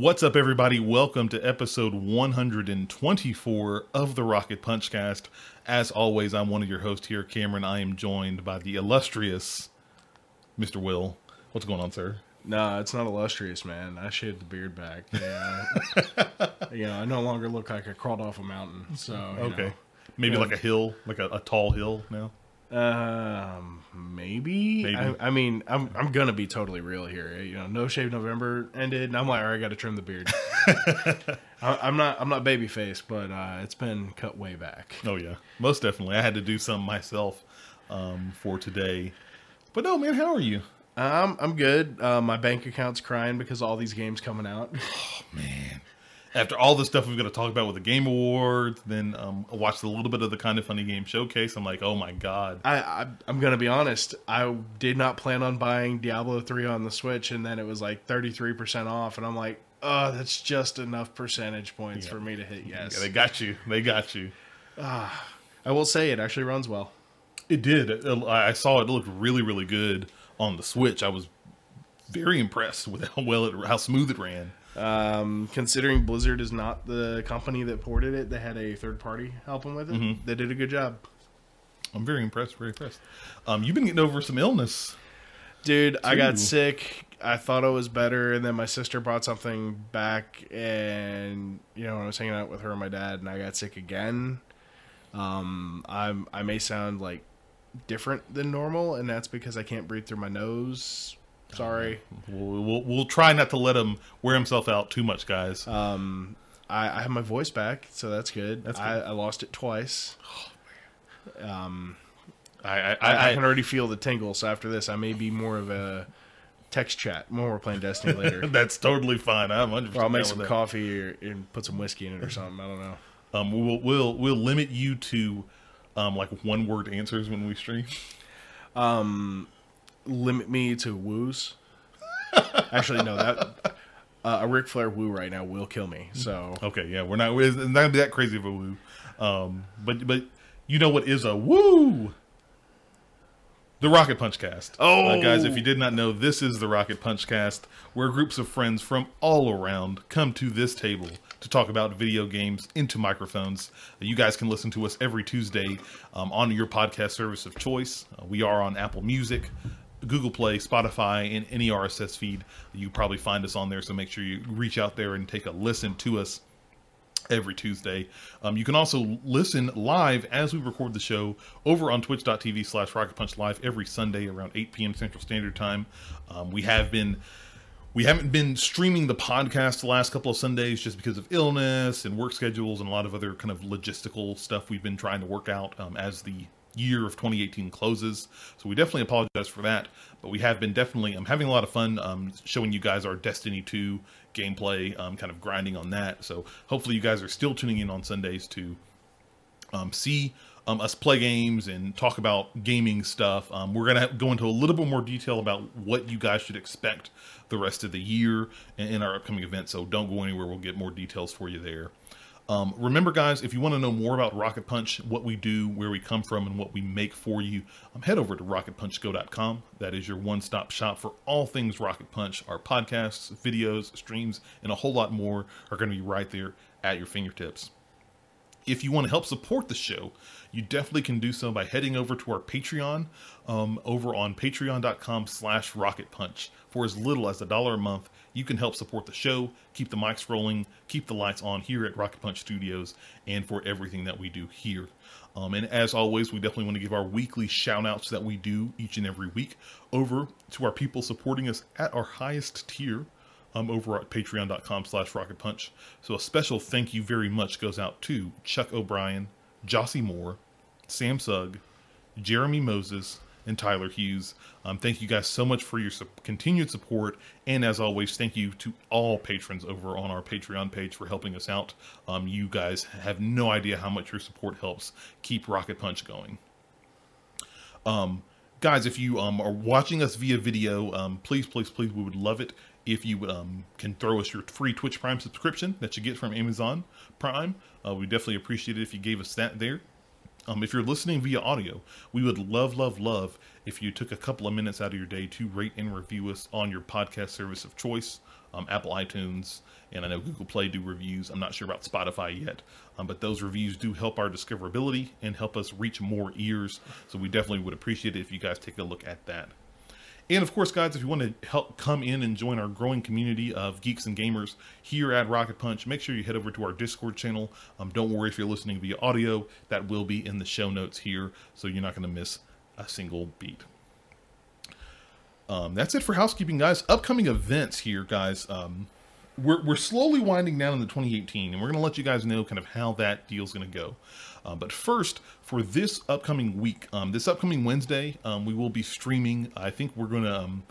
What's up, everybody? Welcome to episode 124 of the Rocket Punchcast. As always, I'm one of your hosts here, Cameron. I am joined by the illustrious Mr. Will. What's going on, sir? No, it's not illustrious, man. I shaved the beard back. Yeah, you know, I no longer look like I crawled off a mountain. So you Okay. Maybe Yeah. like a hill, like a, a tall hill now. Um, maybe. Maybe. I, I mean, I'm I'm gonna be totally real here. You know, no shave November ended, and I'm like, all right, I got to trim the beard. I, I'm not I'm not baby face, but uh, it's been cut way back. Oh, yeah. Most definitely. I had to do some myself um, for today. But no, man, how are you? Um, I'm good. Uh, my bank account's crying because of all these games coming out. Oh man. After all the stuff we've got to talk about with the Game Awards, then um, I watched a little bit of the Kinda Funny Game Showcase. I'm like, oh my God. I, I I'm gonna be honest. I did not plan on buying Diablo three on the Switch, and then it was like 33 percent off, and I'm like, oh, that's just enough percentage points for me to hit yes. Yeah, they got you. They got you. I will say it actually runs well. It did. I saw it. It looked really, really good on the Switch. I was very impressed with how well it, how smooth it ran. Um, considering Blizzard is not the company that ported it, they had a third party helping with it. They did a good job, I'm very impressed. Very impressed. Um, you've been getting over some illness. dude. I got sick. I thought it was better, and then my sister brought something back, and you know, I was hanging out with her and my dad, and I got sick again. Um, I'm I may sound like different than normal, and that's because I can't breathe through my nose. Sorry. We'll, we'll, we'll try not to let him wear himself out too much, guys. Um, I, I have my voice back, so that's good. That's I, good. I lost it twice. Um, I, I, I, I I, can already feel the tingle. So after this, I may be more of a text chat when we're playing Destiny later. that's totally fine. I'm 100 I'll make some that. coffee or, and put some whiskey in it or something. I don't know. Um, we'll we'll we'll limit you to um like one word answers when we stream. Limit me to woos. Actually, no. That uh, a Ric Flair woo right now will kill me. So Okay, yeah, we're not it's not gonna be that crazy of a woo. Um, but but you know what is a woo? The Rocket Punch Cast. Oh! Uh, guys, if you did not know, this is the Rocket Punch Cast, where groups of friends from all around come to this table to talk about video games into microphones. Uh, you guys can listen to us every Tuesday um, on your podcast service of choice. Uh, we are on Apple Music, Google Play, Spotify, and any RSS feed. You probably find us on there, so make sure you reach out there and take a listen to us every Tuesday. Um, you can also listen live as we record the show over on twitch.tv slash rocket punch live every Sunday around 8 p.m. Central Standard Time. Um, we have been we haven't been streaming the podcast the last couple of Sundays just because of illness and work schedules and a lot of other kind of logistical stuff we've been trying to work out um, as the year of 2018 closes. So we definitely apologize for that, but we have been definitely um, having a lot of fun um, showing you guys our Destiny 2 gameplay, um, kind of grinding on that. So hopefully you guys are still tuning in on Sundays to um, see um, us play games and talk about gaming stuff. Um, we're to go into a little bit more detail about what you guys should expect the rest of the year in, our upcoming events. So don't go anywhere. We'll get more details for you there. Um, remember, guys, if you want to know more about Rocket Punch, what we do, where we come from, and what we make for you, um, head over to rocketpunchgo.com. That is your one stop shop for all things Rocket Punch. Our podcasts, videos, streams, and a whole lot more are going to be right there at your fingertips. If you want to help support the show, you definitely can do so by heading over to our Patreon um, over on patreon.com slash rocket punch. For as little as a dollar a month, you can help support the show, keep the mics rolling, keep the lights on here at Rocket Punch Studios, and for everything that we do here. Um, and as always, we definitely want to give our weekly shout outs that we do each and every week over to our people supporting us at our highest tier um, over at patreon.com slash rocket punch. So a special thank you very much goes out to Chuck O'Brien, Jossie Moore, Sam Sugg, Jeremy Moses, and Tyler Hughes. Um, thank you guys so much for your su- continued support. And as always, thank you to all patrons over on our Patreon page for helping us out. Um, you guys have no idea how much your support helps keep Rocket Punch going Um, guys if you um, are watching us via video um, please please please we would love it if you um, can throw us your free twitch prime subscription that you get from amazon prime uh, we definitely appreciate it if you gave us that there um, if you're listening via audio, we would love, love, love if you took a couple of minutes out of your day to rate and review us on your podcast service of choice, um, Apple iTunes, and I know Google Play do reviews. I'm not sure about Spotify yet, um, but those reviews do help our discoverability and help us reach more ears. So we definitely would appreciate it if you guys take a look at that. And of course, guys, if you want to help come in and join our growing community of geeks and gamers here at Rocket Punch, make sure you head over to our Discord channel. Um, don't worry if you're listening via audio, that will be in the show notes here, so you're not going to miss a single beat. Um, that's it for housekeeping, guys. Upcoming events here, guys. Um, we're, we're slowly winding down in the 2018, and we're going to let you guys know kind of how that deal's going to go. Uh, but first, for this upcoming week, um, this upcoming Wednesday, um, we will be streaming. I think we're going to. Um,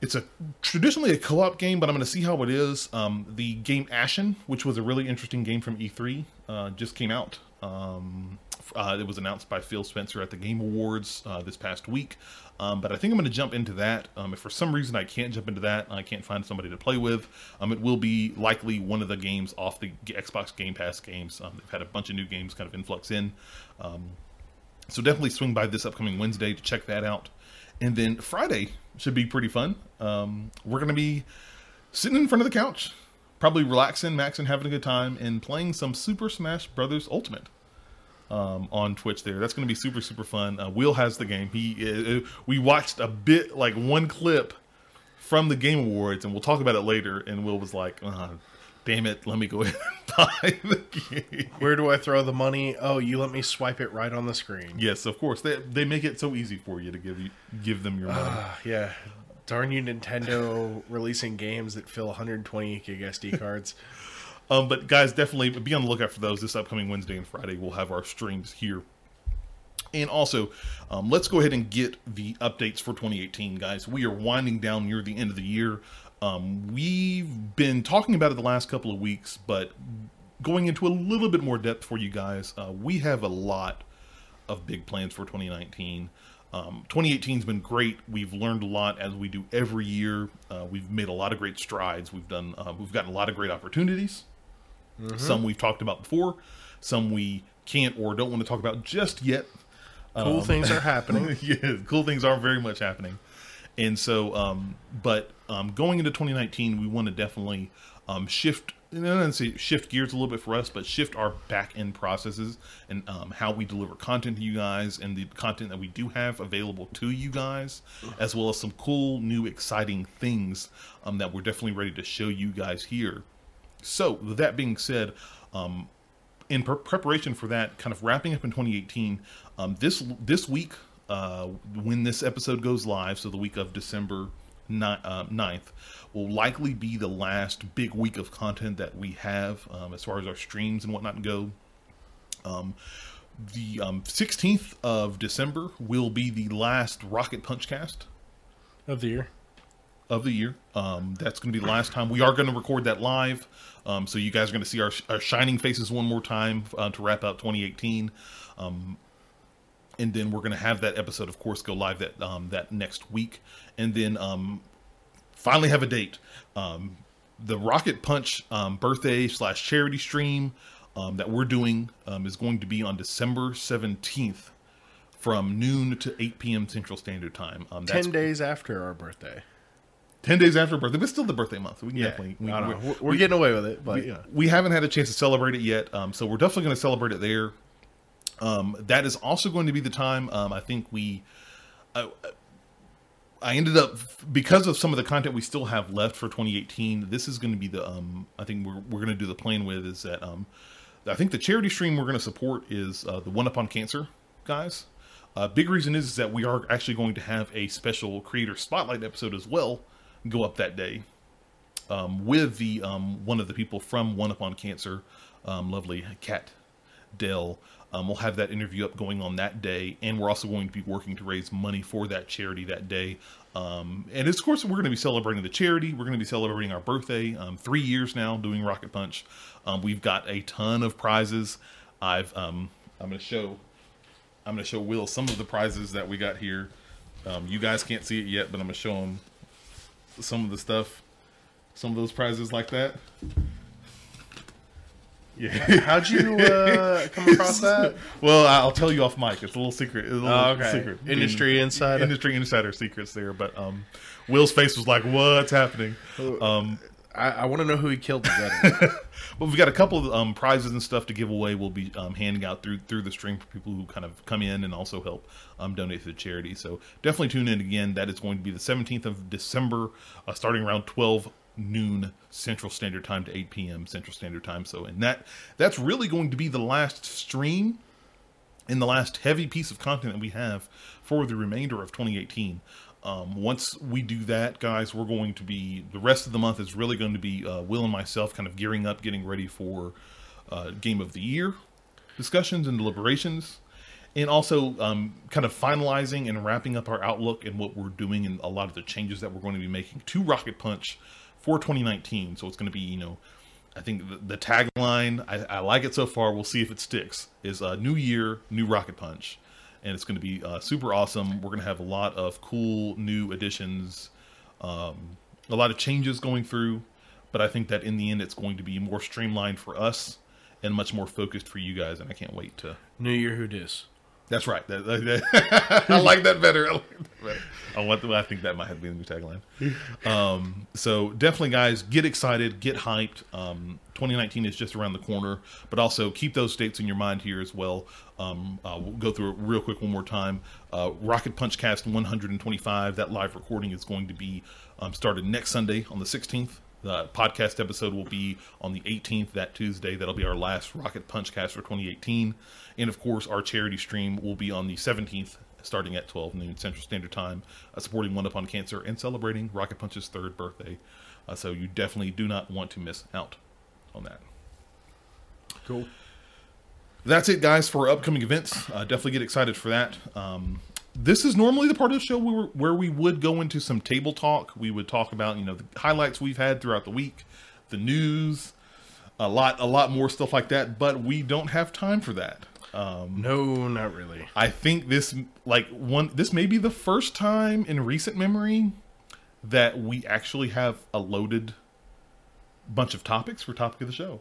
it's a traditionally a co-op game, but I'm going to see how it is. Um, the game Ashen, which was a really interesting game from E3, uh, just came out. Um, uh, it was announced by Phil Spencer at the Game Awards uh, this past week. Um, but I think I'm going to jump into that. Um, if for some reason I can't jump into that, I can't find somebody to play with, um, it will be likely one of the games off the Xbox Game Pass games. Um, they've had a bunch of new games kind of influx in. Um, so definitely swing by this upcoming Wednesday to check that out. And then Friday should be pretty fun. Um, we're going to be sitting in front of the couch, probably relaxing, maxing, having a good time, and playing some Super Smash Brothers Ultimate um, on Twitch there. That's going to be super super fun. Uh, Will has the game. He uh, uh, we watched a bit like one clip from the Game Awards, and we'll talk about it later. And Will was like, uh, "Damn it, let me go ahead and buy the game." Where do I throw the money? Oh, you let me swipe it right on the screen. Yes, of course. They they make it so easy for you to give you give them your money. Uh, yeah. Darn you, Nintendo releasing games that fill 120 gig SD cards. Um, but guys, definitely be on the lookout for those this upcoming Wednesday and Friday. We'll have our streams here. And also, um, let's go ahead and get the updates for 2018, guys. We are winding down near the end of the year. Um, we've been talking about it the last couple of weeks, but going into a little bit more depth for you guys, uh, we have a lot of big plans for 2019. Um, 2018 has been great. We've learned a lot as we do every year. Uh, we've made a lot of great strides. We've done. Uh, we've gotten a lot of great opportunities. Mm-hmm. Some we've talked about before, some we can't or don't want to talk about just yet. Cool um, things are happening. yeah, cool things are very much happening. And so, um, but um, going into 2019, we want to definitely um, shift, you know, say shift gears a little bit for us, but shift our back end processes and um, how we deliver content to you guys and the content that we do have available to you guys, as well as some cool, new, exciting things um, that we're definitely ready to show you guys here. So, with that being said, um, in pre- preparation for that, kind of wrapping up in 2018, um, this this week, uh, when this episode goes live, so the week of December 9th, uh, 9th will likely be the last big week of content that we have um, as far as our streams and whatnot go. Um, the um, 16th of December will be the last Rocket Punch cast of the year. Of the year. Um, that's going to be the last time. We are going to record that live. Um, so you guys are going to see our, our, shining faces one more time uh, to wrap up 2018. Um, and then we're going to have that episode, of course, go live that um, that next week, and then um, finally have a date. Um, the Rocket Punch um, birthday slash charity stream um, that we're doing is going to be on December 17th from noon to 8 p.m. Central Standard Time. Ten days after our birthday. Ten days after birthday, but still the birthday month. We can yeah, definitely. We, we're, we're, we're, getting away with it, but we, we haven't had a chance to celebrate it yet. Um, so we're definitely going to celebrate it there. Um, that is also going to be the time. Um, I think we. I, I ended up because of some of the content we still have left for 2018. This is going to be the. Um, I think we're we're going to do the plan with is that. Um, I think the charity stream we're going to support is uh, the One Up on Cancer guys. Uh, big reason is, is that we are actually going to have a special creator spotlight episode as well go up that day um, with the um, one of the people from One Up on Cancer, um, lovely Kat Dell. Um, we'll have that interview up going on that day, and we're also going to be working to raise money for that charity that day. Um, and of course, we're going to be celebrating the charity. We're going to be celebrating our birthday. Um, three years now doing Rocket Punch. we've got a ton of prizes. I've I'm going to show I'm going to show Will some of the prizes that we got here. you guys can't see it yet, but I'm going to show them some of the stuff, some of those prizes like that. Yeah. How'd you uh, come across that? Well, I'll tell you off mic. It's a little secret. It's a little Oh, okay. secret. Industry insider. Industry insider secrets there. But um, Will's face was like, "What's happening?" Um, I, I want to know who he killed but we've got a couple of um, prizes and stuff to give away. We'll be um, handing out through through the stream for people who kind of come in and also help um, donate to the charity. So definitely tune in again. That is going to be the 17th of December, uh, starting around 12 noon Central Standard Time to 8 p.m. Central Standard Time. So and that that's really going to be the last stream in the last heavy piece of content that we have for the remainder of 2018. Um, once we do that, guys, we're going to be the rest of the month is really going to be uh, Will and myself kind of gearing up, getting ready for uh, Game of the Year discussions and deliberations, and also um, kind of finalizing and wrapping up our outlook and what we're doing and a lot of the changes that we're going to be making to Rocket Punch for 2019. So it's going to be, you know, I think the, the tagline, I, I like it so far. We'll see if it sticks. Is uh, New Year, New Rocket Punch, and it's going to be uh, super awesome. We're going to have a lot of cool new additions, um, a lot of changes going through. But I think that in the end, it's going to be more streamlined for us and much more focused for you guys. And I can't wait to. New Year, who dis? That's right. That, that- that- I like that better. I, like that better. I, want I think that might have been the new tagline. Um, so definitely, guys, get excited, get hyped. Um, 2019 is just around the corner, but also keep those dates in your mind here as well. Um, uh, we'll go through it real quick one more time. Uh, Rocket Punch Cast 125. That live recording is going to be um, started next Sunday on the 16th. The podcast episode will be on the 18th, that Tuesday. That'll be our last Rocket Punch cast for 2018. And of course, our charity stream will be on the 17th, starting at 12 noon Central Standard Time, uh, supporting One Up on Cancer and celebrating Rocket Punch's third birthday. Uh, so you definitely do not want to miss out on that. Cool. That's it, guys, for upcoming events. Uh, definitely get excited for that. Um, this is normally the part of the show where, where we would go into some table talk. We would talk about you know the highlights we've had throughout the week, the news, a lot a lot more stuff like that. But we don't have time for that. Um, No, not really. I think this like one this may be the first time in recent memory that we actually have a loaded bunch of topics for topic of the show.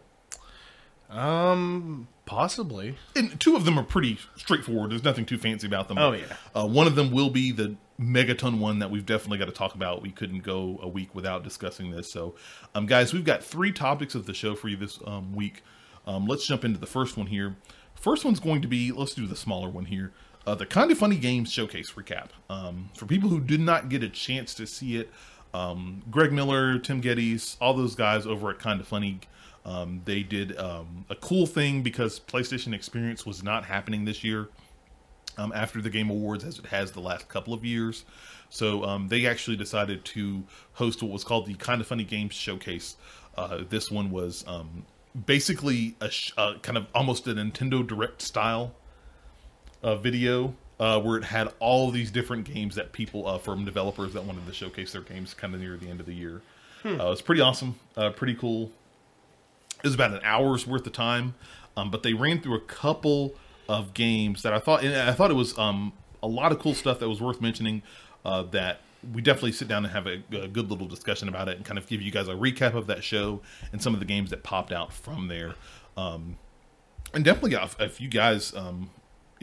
Um, possibly. and two of them are pretty straightforward. There's nothing too fancy about them. Oh, yeah. Uh, one of them will be the megaton one that we've definitely got to talk about. We couldn't go a week without discussing this. So, um, guys, we've got three topics of the show for you this um, week. Um, let's jump into the first one here. First one's going to be let's do the smaller one here. Uh, the kinda funny games showcase recap. Um, for people who did not get a chance to see it, um, Greg Miller, Tim Gettys, all those guys over at Kinda Funny um, they did um, a cool thing because PlayStation Experience was not happening this year um, after the Game Awards as it has the last couple of years. So um, they actually decided to host what was called the Kinda Funny Games Showcase. Uh, this one was um, basically a sh- uh, kind of almost a Nintendo Direct style uh, video uh, where it had all these different games that people uh, from developers that wanted to showcase their games kind of near the end of the year. Uh, it was pretty awesome, uh, pretty cool. It was about an hour's worth of time, um, but they ran through a couple of games that I thought, and I thought it was um, a lot of cool stuff that was worth mentioning. Uh, that we definitely sit down and have a, a good little discussion about it, and kind of give you guys a recap of that show and some of the games that popped out from there. Um, and definitely, if, if you guys, um,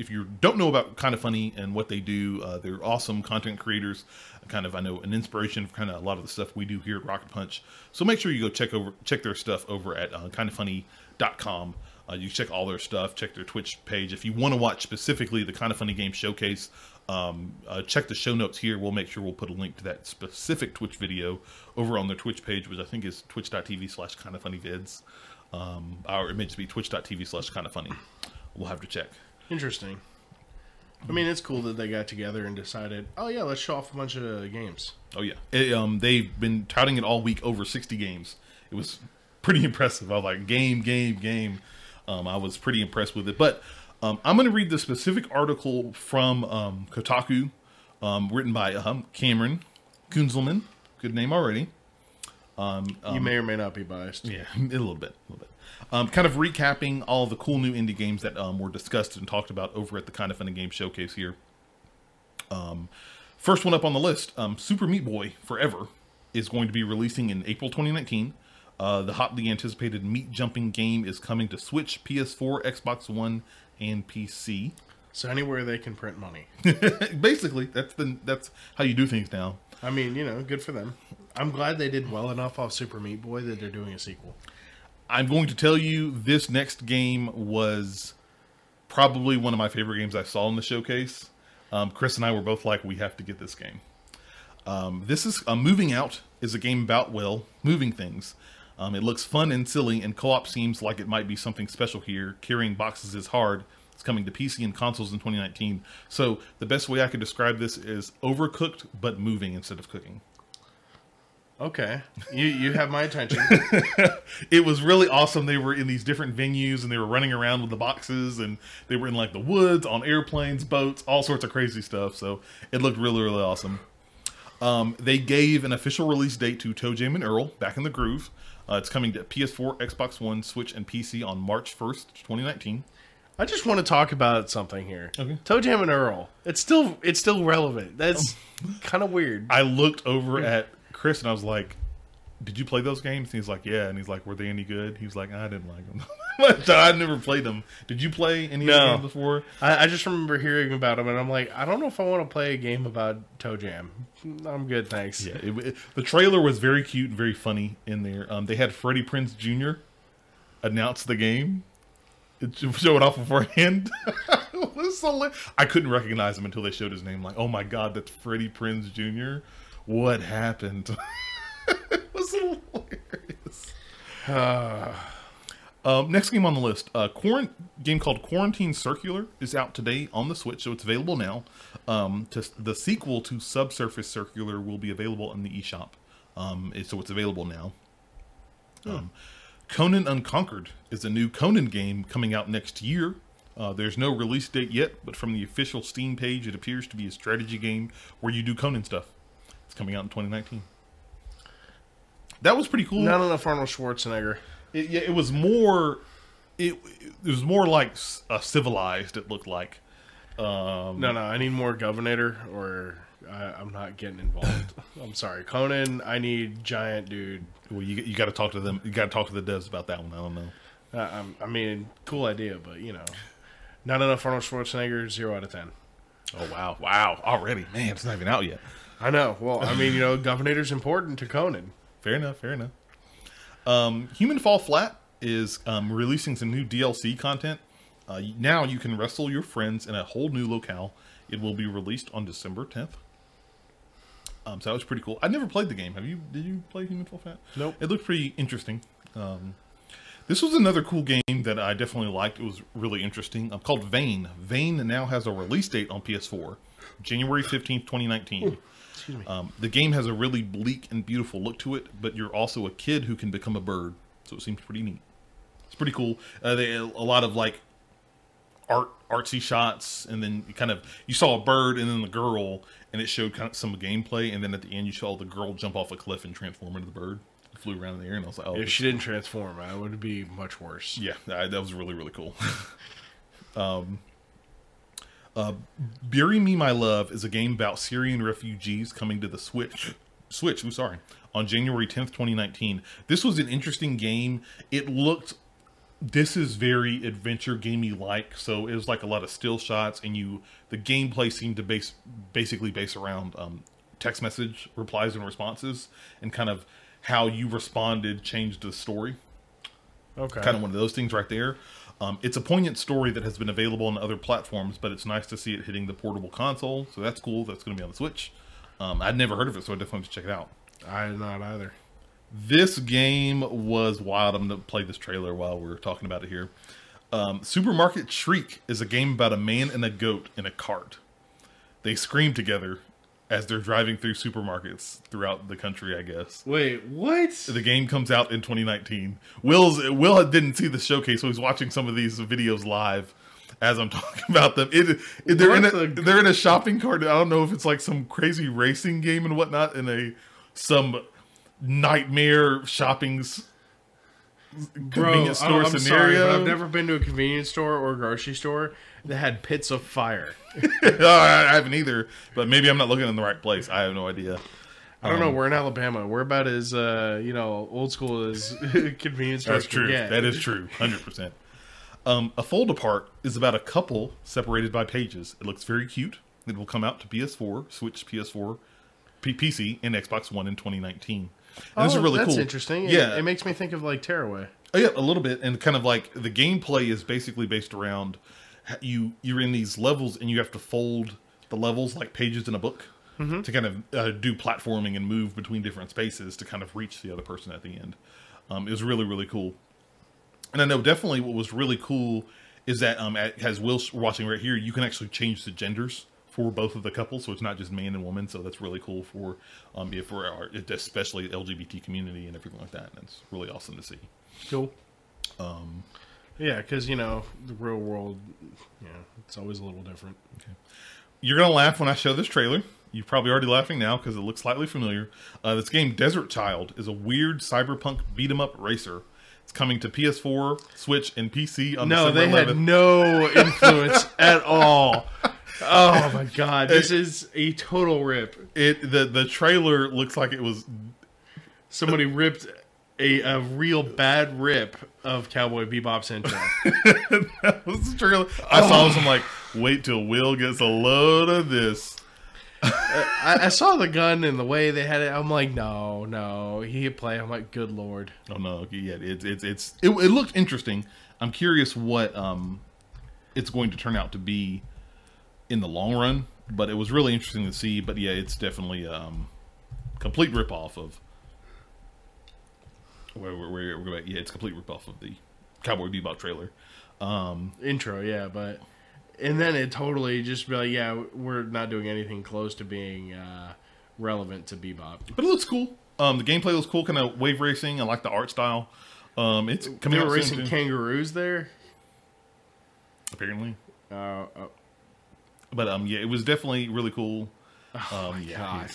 if you don't know about kinda funny and what they do, uh, they're awesome content creators. Kind of, I know, an inspiration for kind of a lot of the stuff we do here at Rocket Punch. So make sure you go check over check their stuff over at uh, kindafunny.com. Uh, you check all their stuff, check their Twitch page. If you want to watch specifically the kinda funny game showcase, um, uh, check the show notes here. We'll make sure we'll put a link to that specific Twitch video over on their Twitch page, which I think is twitch.tv slash kinda funny vids. Um, or it may just be twitch.tv slash kinda funny. We'll have to check. Interesting. I mean, it's cool that they got together and decided, oh yeah, let's show off a bunch of games. Oh yeah, It, um, they've been touting it all week, over sixty games. It was pretty impressive. I was like, game, game, game. Um, I was pretty impressed with it. But um, I'm going to read the specific article from um, Kotaku, um, written by um, Cameron Kunzelman. Good name already. Um, you may or may not be biased. yeah, a little bit, a little bit. Um, kind of recapping all the cool new indie games that um, were discussed and talked about over at the Kinda Funny Game Showcase here. Um, first one up on the list, um, Super Meat Boy Forever is going to be releasing in April 2019. Uh, the hotly anticipated meat jumping game is coming to Switch, PS4, Xbox One, and PC. So anywhere they can print money. Basically, that's the that's how you do things now. I mean, you know, good for them. I'm glad they did well enough off Super Meat Boy that they're doing a sequel. I'm going to tell you this next game was probably one of my favorite games I saw in the showcase. Um, Chris and I were both like, we have to get this game. Um, this is uh, Moving Out is a game about well moving things. Um, it looks fun and silly, and co-op seems like it might be something special here. Carrying boxes is hard. It's coming to PC and consoles in 2019. So the best way I could describe this is overcooked but moving instead of cooking. Okay, you you have my attention. it was really awesome. They were in these different venues and they were running around with the boxes and they were in like the woods, on airplanes, boats, all sorts of crazy stuff. So it looked really, really awesome. Um, they gave an official release date to ToeJam and Earl, Back in the Groove. Uh, it's coming to PS4, Xbox One, Switch, and PC on March 1st, 2019. I just want to talk about something here. Okay. Toe Jam and Earl. It's still it's still relevant. That's kind of weird. I looked over at Chris and I was like, "Did you play those games?" And he's like, "Yeah." And he's like, "Were they any good?" He was like, "I didn't like them. I never played them. Did you play any of No. the games before?" I, I just remember hearing about them, and I'm like, I don't know if I want to play a game about Toe Jam. I'm good, thanks. Yeah, it, it- the trailer was very cute and very funny in there. Um, they had Freddie Prinze Jr. announce the game. It showed off beforehand. it was so. I couldn't recognize him until they showed his name. Like, oh my god, that's Freddie Prinze Jr. What happened? it was hilarious. Um, next game on the list, a quarant- game called Quarantine Circular is out today on the Switch, so it's available now. Um, to, the sequel to Subsurface Circular will be available in the eShop, um, so it's available now. Um, Conan Unconquered is a new Conan game coming out next year. Uh, there's no release date yet, but from the official Steam page, it appears to be a strategy game where you do Conan stuff. It's coming out in 2019. That was pretty cool. Not enough Arnold Schwarzenegger. It, yeah, it was more. It, it was more like uh, civilized. It looked like. Um, No, no, I need more Governor, or I, I'm not getting involved. I'm sorry, Conan. I need giant dude. well, you you got to talk to them. You got to talk to the devs about that one. I don't know. Uh, I mean, cool idea, but you know, not enough Arnold Schwarzenegger. Zero out of ten. Oh wow, wow! Already, man, it's not even out yet. I know. Well, I mean, you know, Governator's important to Conan. Fair enough. Fair enough. Um, Human Fall Flat is um, releasing some new DLC content. Uh, now you can wrestle your friends in a whole new locale. It will be released on December 10th. Um, so that was pretty cool. I never played the game. Have you? Did you play Human Fall Flat? Nope. It looked pretty interesting. Um, this was another cool game that I definitely liked. It was really interesting. Um, called Vane. Vane now has a release date on PS4, January 15th, 2019. Excuse me. Um, the game has a really bleak and beautiful look to it, but you're also a kid who can become a bird, so it seems pretty neat. It's pretty cool. Uh, they a lot of like art artsy shots, and then you kind of you saw a bird and then the girl, and it showed kind of some gameplay, and then at the end you saw the girl jump off a cliff and transform into the bird. It flew around in the air, and I was like, oh, if she didn't transform, I would be much worse. yeah, that, that was really really cool. um, uh, "Bury Me, My Love" is a game about Syrian refugees coming to the Switch. Switch, I'm sorry, on January 10th, 2019. This was an interesting game. It looked. This is very adventure gamey like, so it was like a lot of still shots, and you the gameplay seemed to base basically base around um, text message replies and responses, and kind of how you responded changed the story Okay. kind of one of those things right there. Um, it's a poignant story that has been available on other platforms, but it's nice to see it hitting the portable console. So that's cool. That's going to be on the Switch. Um, I'd never heard of it, so I definitely have to check it out. I did not either. This game was wild. I'm going to play this trailer while we're talking about it here. Um, Supermarket Shriek is a game about a man and a goat in a cart. They scream together as they're driving through supermarkets throughout the country, I guess. Wait, what? The game comes out in 2019. Will's Will didn't see the showcase, so he's watching some of these videos live as I'm talking about them. It, it- they're in a the- they're in a shopping cart. I don't know if it's like some crazy racing game and whatnot in a some nightmare shopping s- convenience store I'm sorry, scenario. but I've never been to a convenience store or grocery store that had pits of fire. I haven't either, but maybe I'm not looking in the right place. I have no idea. I don't know. Um, We're in Alabama. We're about as uh, you know old school as convenience stores That's can true. get. That is true. Hundred percent. Um, a fold apart is about a couple separated by pages. It looks very cute. It will come out to PS4, Switch, PS4, P- PC, and Xbox One in 2019. And Oh, this is really that's cool. interesting. Yeah, it, makes me think of like Tearaway. Oh, yeah, a little bit, and kind of like the gameplay is basically based around h- you. You're in these levels, and you have to fold the levels like pages in a book to kind of uh, do platforming and move between different spaces to kind of reach the other person at the end. Um, it was really really cool, and I know definitely what was really cool is that um, at- as Will's watching right here, you can actually change the genders for both of the couples, so it's not just man and woman. So that's really cool for um, if for our especially LGBT community and everything like that. And it's really awesome to see. Cool. Um, yeah, because you know the real world, yeah, it's always a little different. You're gonna laugh when I show this trailer. You're probably already laughing now because it looks slightly familiar. Uh, this game, Desert Child, is a weird cyberpunk beat 'em up racer. It's coming to PS4, Switch, and PC on No, December they 11th. had no influence at all. Oh my god, this is a total rip. It the the trailer looks like it was Somebody ripped a, a real bad rip of Cowboy Bebop's intro. that was trailer. I saw this. I'm like, wait till Will gets a load of this. I, I saw the gun and the way they had it. I'm like, no, no. He hit play. I'm like, good lord. Oh no, yeah, it's it's it's it, it looked interesting. I'm curious what um it's going to turn out to be in the long run, but it was really interesting to see. But yeah, it's definitely um complete rip off of where where where we're going. Yeah, it's a complete rip off of the Cowboy Bebop trailer. Um, Intro, yeah, but and then it totally just be like, yeah, we're not doing anything close to being uh, relevant to Bebop. but it looks cool. Um, the gameplay looks cool, kind of wave racing. I like the art style. Um, it's They coming were out soon, racing kangaroos there. apparently. Uh, uh, But um, yeah, it was definitely really cool. oh Um, my yeah,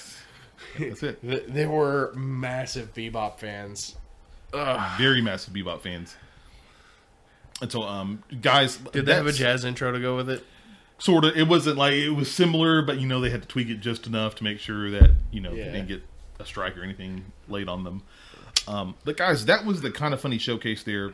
that's it. They were massive Bebop fans. Ugh. very massive bebop fans. And so, um, guys, Did they have a jazz intro to go with it? Sort of. It wasn't like it was similar, but you know they had to tweak it just enough to make sure that you know Yeah. they didn't get a strike or anything laid on them. Um, but guys, that was the kinda funny showcase there.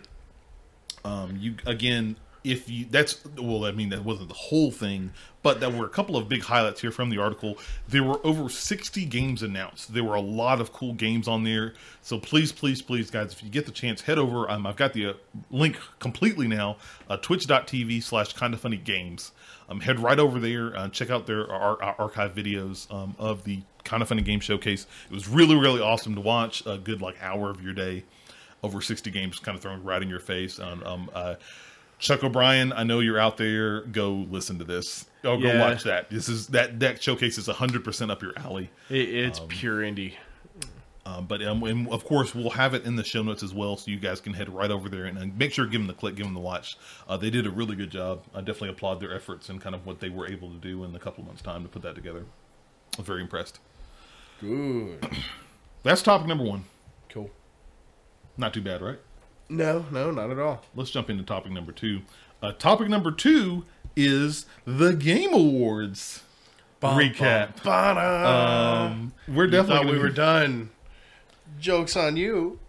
Um, you again, if you that's well, I mean that wasn't the whole thing, but there were a couple of big highlights here from the article. There were over sixty games announced. There were a lot of cool games on there. So please, please, please, guys, if you get the chance, head over. Um, I've got the uh, link completely now. Uh, Twitch.tv slash Kinda Funny Games. Um, head right over there. Uh, check out their ar- ar- archive videos um, of the Kinda Funny Game Showcase. It was really, really awesome to watch. A good like hour of your day over 60 games kind of thrown right in your face. Um, um, uh, Chuck O'Brien, I know you're out there. Go listen to this. Oh, go Yeah. watch that. This is that that showcase is 100 percent up your alley. it it's pure indie. Um, but um, and of course, we'll have it in the show notes as well, so you guys can head right over there and, and make sure give them the click, give them the watch. Uh, they did a really good job. I definitely applaud their efforts and kind of what they were able to do in a couple months' time to put that together. I'm very impressed. Good. That's topic number one. Cool. Not too bad, right? No, no, not at all. let's jump into topic number two. Uh, topic number two is the Game Awards recap. Ba-da. Um, we're You definitely we were done. Jokes on you.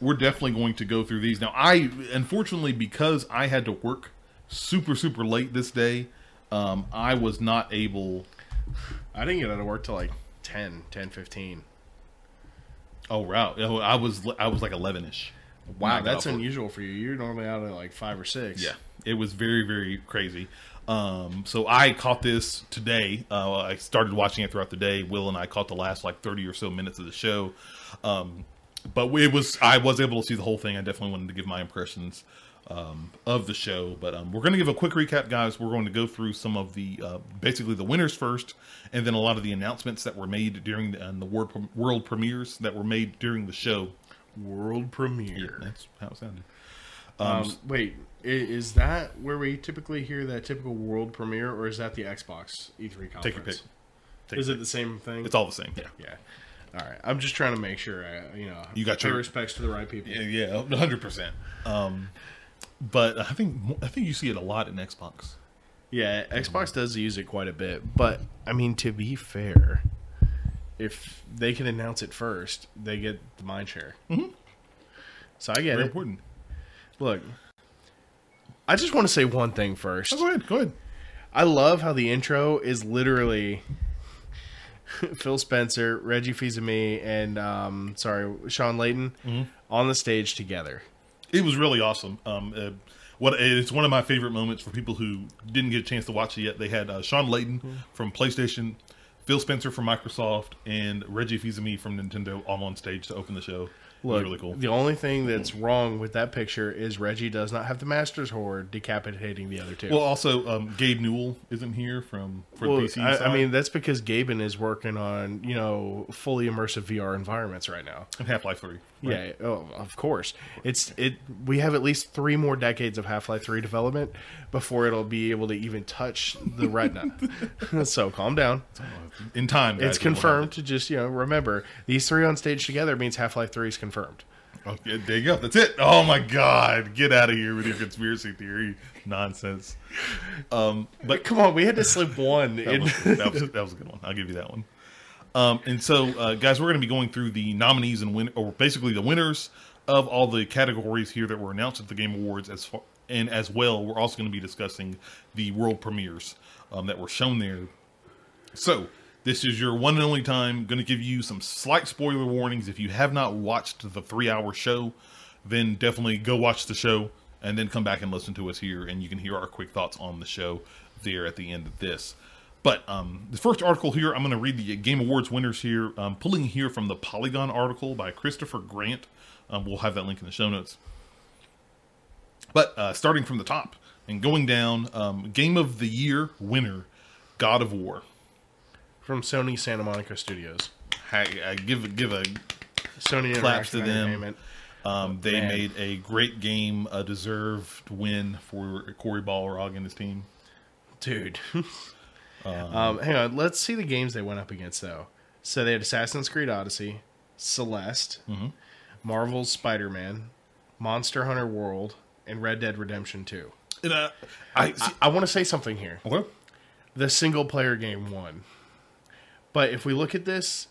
we're definitely going to go through these now. I unfortunately because I had to work super super late this day, um, I was not able. I didn't get out of work till like 10, 10, 15. Oh wow, Oh, I was I was like eleven ish. Wow, that's unusual for you. You're normally out at like five or six. Yeah, it was very very crazy. Um, so I caught this today. Uh, I started watching it throughout the day. Will and I caught the last like thirty or so minutes of the show. Um, but it was I was able to see the whole thing. I definitely wanted to give my impressions um, of the show. But um, we're going to give a quick recap, guys. We're going to go through some of the uh, basically the winners first, and then a lot of the announcements that were made during the, and the world world premieres that were made during the show. World premiere. Yeah, That's how it sounded. Um, wait, is that where we typically hear that typical world premiere, or is that the Xbox E3 conference? Take your pick. Take is your it the same thing? It's all the same. Yeah. yeah. All right. I'm just trying to make sure. I, you know, You got pay your- respects to the right people. Yeah, yeah, hundred percent. Um, but I think I think you see it a lot in Xbox. Yeah, Xbox does use it quite a bit, but I mean to be fair, if they can announce it first, they get the mind share. Mm-hmm. So I get Very it. important. Look, I just want to say one thing first. Oh, go ahead. Go ahead. I love how the intro is literally Phil Spencer, Reggie Fils-Aimé, and um, sorry, Shawn Layden Mm-hmm. on the stage together. It was really awesome. Um, uh, what it's one of my favorite moments for people who didn't get a chance to watch it yet. They had uh, Shawn Layden Mm-hmm. from PlayStation, Phil Spencer from Microsoft, and Reggie Fils-Aimé from Nintendo all on stage to open the show. Look, really cool. the only thing that's wrong with that picture is Reggie does not have the Master Sword decapitating the other two. Well, also um, Gabe Newell isn't here from for Well, the PC. I, I mean, that's because Gaben is working on you know fully immersive VR environments right now. and Half Life Three. Yeah, oh, of course. It's it. We have at least three more decades of Half Life Three development before it'll be able to even touch the Retina. so calm down. in time. guys, It's confirmed. To just you know remember these three on stage together means Half Life Three is confirmed. Okay, there you go. That's it. Oh my god, get out of here with your conspiracy theory nonsense. Um, but Come on, we had to slip one. That in. was, that, was, that was a good one. I'll give you that one. Um, and so, uh, guys, we're going to be going through the nominees and win, or basically the winners of all the categories here that were announced at the Game Awards. As far, and as well, we're also going to be discussing the world premieres um, that were shown there. So, this is your one and only time. Going to give you some slight spoiler warnings. If you have not watched the three-hour show, then definitely go watch the show and then come back and listen to us here, and you can hear our quick thoughts on the show there at the end of this. But um, the first article here, I'm going to read the Game Awards winners here, um, pulling here from the Polygon article by Christopher Grant. Um, we'll have that link in the show notes. But uh, starting from the top and going down, um, Game of the Year winner, God of War. from Sony Santa Monica Studios. I, I give give a Sony Claps to them. Um, they Man. made a great game, a deserved win for Cory Barlog and his team. dude. um, hang on, let's see the games they went up against though. So they had Assassin's Creed Odyssey, Celeste, Marvel's Spider-Man, Monster Hunter World, and Red Dead Redemption 2. And, uh, I, see, I want to say something here. okay. The single player game won. But if we look at this,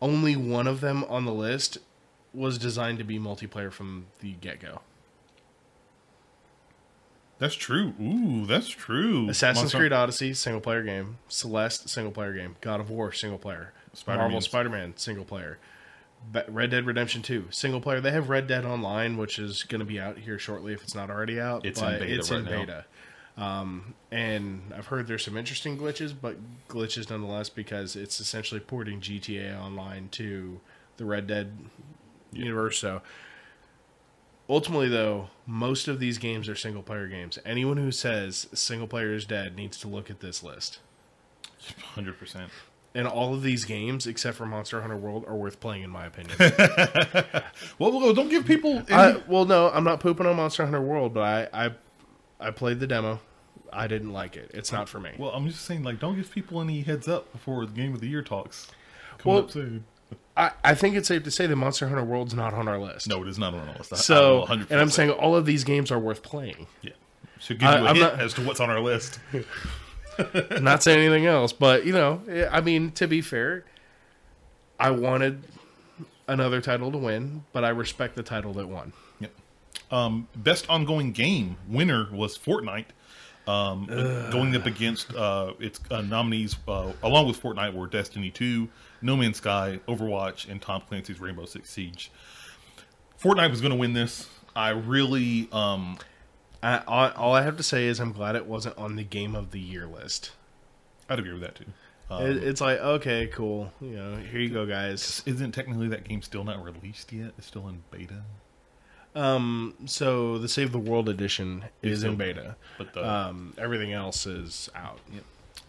only one of them on the list was designed to be multiplayer from the get-go. That's true. Ooh, that's true. Assassin's Creed Odyssey, single player game. Celeste, single player game. God of War, single player. Spider-Man. Marvel Spider Man, single player. Red Dead Redemption 2, single player. They have Red Dead Online, which is going to be out here shortly if it's not already out. It's in beta it's right in now. beta. Um, and I've heard there's some interesting glitches, but glitches nonetheless because it's essentially porting GTA Online to the Red Dead universe. So ultimately, though, most of these games are single player games. Anyone who says single player is dead needs to look at this list. 100%. And all of these games, except for Monster Hunter World, are worth playing, in my opinion. Well, don't give people. Any, I, well, no, I'm not pooping on Monster Hunter World, but I, I, I played the demo. I didn't like it. It's not for me. well, I'm just saying, like, don't give people any heads up before the Game of the Year talks. Coming Well, up soon. I, I think it's safe to say that Monster Hunter World's not on our list. No, it is not on our list. I- So, 100% and I'm saying all of these games are worth playing. yeah. Should give I- you a I'm hint not- as to what's on our list. not saying anything else, but you know, I mean, to be fair, I wanted another title to win, but I respect the title that won. Yep. Um, best ongoing game winner was Fortnite. Um, going up against uh, its uh, nominees, uh, along with Fortnite, were Destiny 2, No Man's Sky, Overwatch, and Tom Clancy's Rainbow Six Siege. Fortnite was going to win this. I really, um, I, all, all I have to say is I'm glad it wasn't on the Game of the Year list. I'd agree with that too. Um, It, it's like okay, cool. You know, here you go, guys. isn't technically that game still not released yet? It's still in beta. Um, so the Save the World edition is in beta. But the, Um, everything else is out.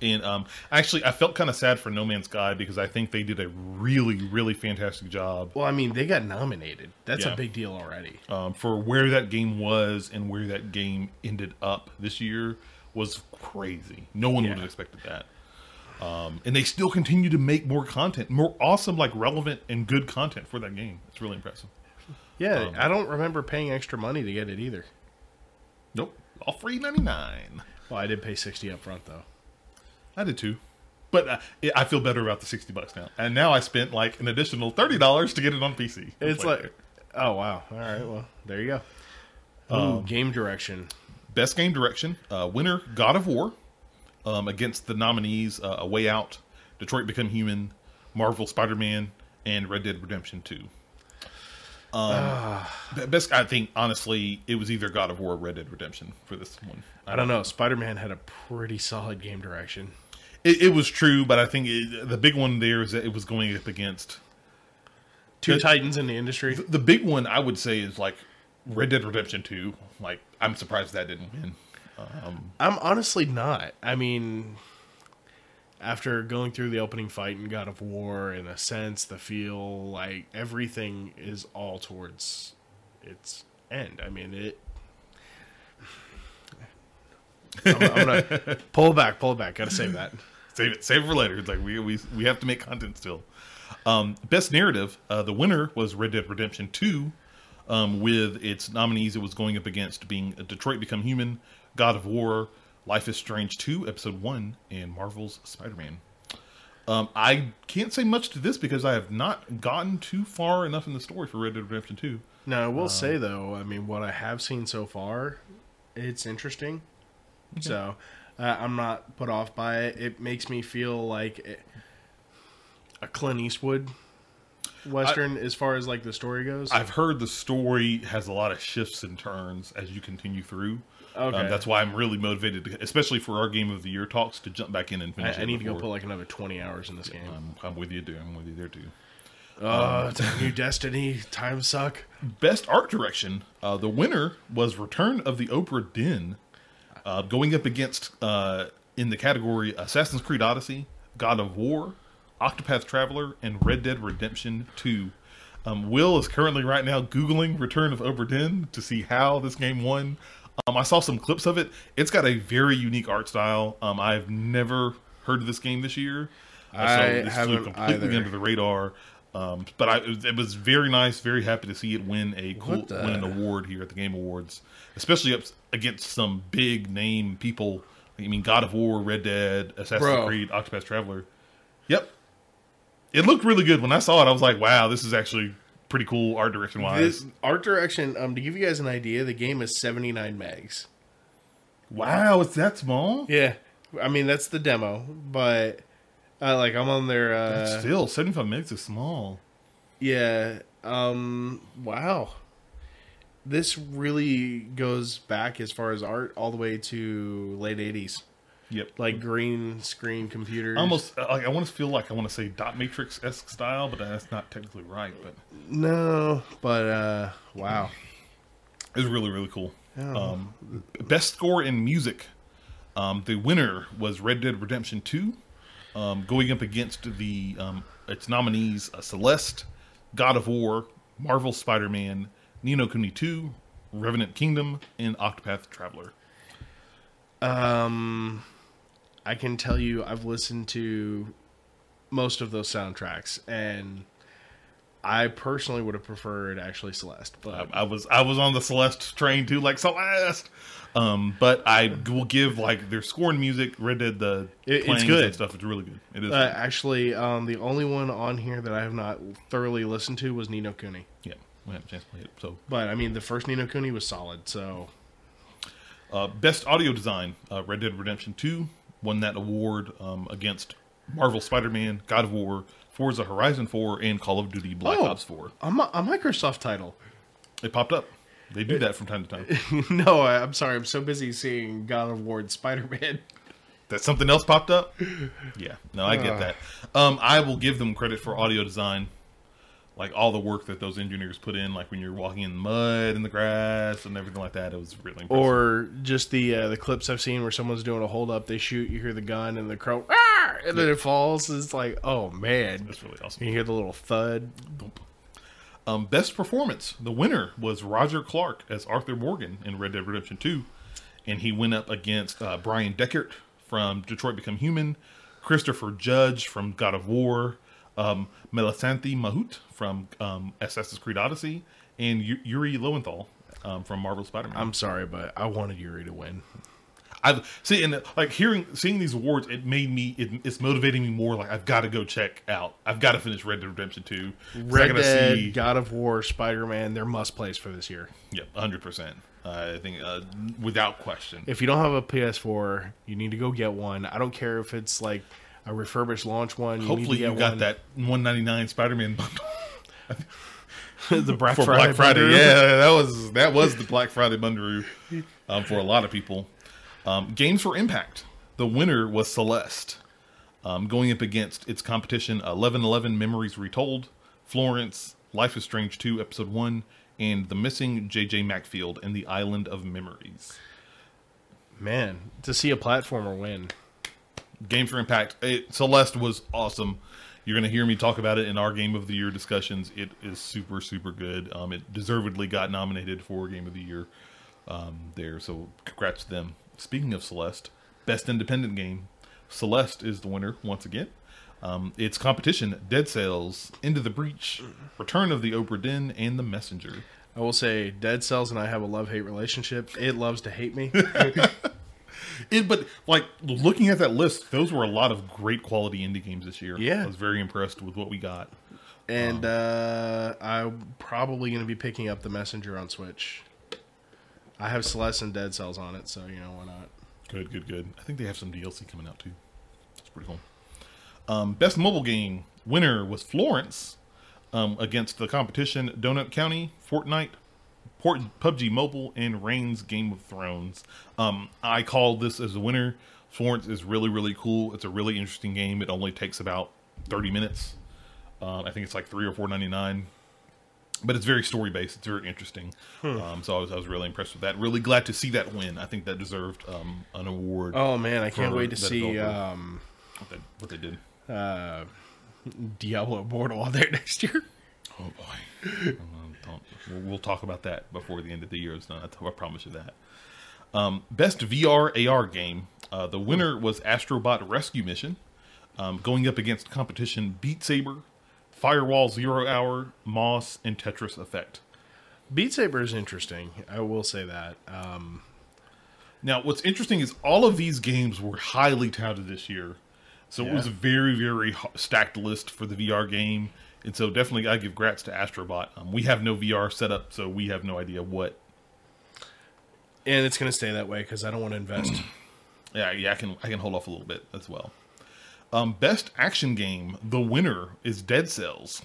And um, actually, I felt kind of sad for No Man's Sky because I think they did a really, really fantastic job Well, I mean, they got nominated. That's Yeah. a big deal already. um, for where that game was and where that game ended up this year was crazy. No one would Yeah. have expected that. Um, and they still continue to make more content, more awesome, like relevant and good content for that game. It's really impressive. Yeah, Um, I don't remember paying extra money to get it either. Nope, all free ninety nine. Well, I did pay sixty up front though. I did too. but uh, I feel better about the sixty bucks now. And now I spent like an additional thirty dollars to get it on PC. It's like, oh wow, all right, well there you go. Ooh, game direction. best game direction uh, winner God of War um, against the nominees uh, A Way Out, Detroit Become Human, Marvel Spider Man, and Red Dead Redemption Two. Um, be- best, I think honestly, it was either God of War or Red Dead Redemption for this one. I don't know. Spider Man had a pretty solid game direction. It, it was true, but I think it, the big one there is that it was going up against Two The- titans in the industry. the big one. I would say is like Red Dead Redemption Two. Like I'm surprised that didn't win. I'm honestly not. I mean, after going through the opening fight in God of War, in a sense, the feel like everything is all towards its end. I mean, it. I'm, I'm gonna pull back, pull back. Gotta save that. Save it, save it for later. It's like we we we have to make content still. Um, best narrative, uh, the winner was Red Dead Redemption Two, um, with its nominees. It was going up against being Detroit Become Human, God of War, Life is Strange Two, Episode One, and Marvel's Spider Man. Um, I can't say much to this because I have not gotten too far enough in the story for Red Dead Redemption Two. Now, I will say though, I mean, what I have seen so far, it's interesting. So, uh, I'm not put off by it. It makes me feel like it, a Clint Eastwood western as far as like the story goes. I've heard the story has a lot of shifts and turns as you continue through. Okay. Um, that's why I'm really motivated, to, especially for our game of the year talks, to jump back in and finish. I it need to go put like another 20 hours in this game. I'm, I'm with you, dude. I'm with you there too. It's a new destiny. Time suck. Best art direction. Uh, the winner was Return of the Obra Dinn, uh, going up against uh, in the category Assassin's Creed Odyssey, God of War, Octopath Traveler, and Red Dead Redemption Two. Um, Will is currently right now googling Return of Obra Dinn to see how this game won. Um, I saw some clips of it. It's got a very unique art style. Um, I've never heard of this game this year. Uh, I this haven't completely either. under the radar. Um, but I, it, was, very nice, very happy to see it win a cool, the- win an award here at the Game Awards, especially up against some big name people. I mean, God of War, Red Dead, Assassin's Bro. Creed, Octopath Traveler. Yep, it looked really good when I saw it. I was like, wow, this is actually pretty cool art direction wise. This art direction, um, to give you guys an idea, the game is 79 megs. Wow, it's that small. Yeah. I mean, that's the demo, but uh, like I'm on their uh, Still, seventy five megs is small. Yeah. Um. Wow. This really goes back as far as art all the way to late '80s, Yep, like green screen computers. almost like I want to feel like I want to say dot matrix esque style, but that's not technically right. But no, but uh, wow. It's really really cool. Um, best score in music. Um, the winner was Red Dead Redemption Two, um, going up against the um, its nominees uh, Celeste, God of War, Marvel Spider Man, Ni no Kuni Two, Revenant Kingdom, and Octopath Traveler. Um, I can tell you, I've listened to most of those soundtracks, and I personally would have preferred actually Celeste, but I, I was I was on the Celeste train too, like Celeste. Um, but I will give like their score and music. Red Dead the It- it's good. stuff. It's really good. It is. uh, actually, um, the only one on here that I have not thoroughly listened to was Ni no Kuni. yeah, we had a chance to play it. So But I mean, the first Ni no Kuni was solid. So Uh, best audio design, uh, Red Dead Redemption 2 won that award um, against Marvel Spider Man, God of War, Forza Horizon 4, and Call of Duty Black Oh. Ops 4. a, Mi- a Microsoft title. It popped up. They do that from time to time. no, I'm sorry. I'm so busy seeing God of War and Spider Man. that something else popped up? Yeah, no, I get Ah. that. Um, I will give them credit for audio design. Like all the work that those engineers put in, like when you're walking in the mud and the grass and everything like that, it was really impressive. Or just the uh, the clips I've seen where someone's doing a hold up, they shoot, you hear the gun, and the crow, ah! and then it falls. It's like, oh man, That's really awesome. you hear the little thud. Um, best performance. The winner was Roger Clark as Arthur Morgan in Red Dead Redemption 2. And he went up against uh, Bryan Dechart from Detroit Become Human, Christopher Judge from God of War, um, Melissanthi Mahut from um, Assassin's Creed Odyssey, and Yuri Lowenthal um, from Marvel Spider-Man. I'm sorry, but I wanted Yuri to win. I see, and like hearing, seeing these awards, it made me, it, it's motivating me more. Like I've got to go check out. I've got to finish Red Dead Redemption Two. Red Dead, see- God of War, Spider Man, they're must plays for this year. Yep, hundred percent. I think uh, without question. If you don't have a PS4, you need to go get one. I don't care if it's like a refurbished launch one. You Hopefully, you got one. that one ninety nine Spider Man bundle the Black for Friday. Black Friday. Yeah, that was that was the Black Friday bundle um, for a lot of people. Um, Games for Impact. The winner was Celeste, um, going up against its competition: Eleven Eleven Memories Retold, Florence, Life is Strange Two Episode One, and The Missing J.J. Macfield and the Island of Memories. Man, to see a platformer win. Game for Impact. It, Celeste was awesome. You're going to hear me talk about it in our Game of the Year discussions. It is super, super good. Um, it deservedly got nominated for Game of the Year um, there. So congrats to them. Speaking of Celeste, Best Independent Game. Celeste is the winner once again. Um, its competition: Dead Cells, Into the Breach, Return of the Obra Dinn, and The Messenger. I will say, Dead Cells and I have a love hate relationship. It loves to hate me. It, but like looking at that list, those were a lot of great quality indie games this year. Yeah. I was very impressed with what we got. and uh, I'm probably going to be picking up the Messenger on Switch. I have Celeste and Dead Cells on it, so you know why not. Good, good, good. I think they have some DLC coming out too. That's pretty cool. Um, best mobile game winner was Florence um, against the competition Donut County, Fortnite, Port- PUBG Mobile, and Reigns Game of Thrones. Um, I call this as a winner. Florence is really, really cool. It's a really interesting game. It only takes about thirty minutes. Um, I think it's like three or four ninety nine. But it's very story based. It's very interesting. Um, so I was I was really impressed with that. Really glad to see that win. I think that deserved um, an award. Oh man, I can't wait to see um, what, they, what they did. uh, Diablo Immortal on there next year. Oh boy, don't, we'll, we'll talk about that before the end of the year is done. I, I promise you that. Um, best VR AR game. Uh, the winner was Astrobot Rescue Mission, um, going up against competition Beat Saber, Firewall Zero Hour, Moss, and Tetris Effect. Beat Saber is interesting. I will say that. Um, Now, what's interesting is all of these games were highly touted this year. So it was a very, very stacked list for the VR game. And so definitely I give grats to Astrobot. Um, we have no VR setup, so we have no idea what. and it's going to stay that way because I don't want to invest. Yeah, yeah, I can I can hold off a little bit as well. Um, best action game. The winner is Dead Cells.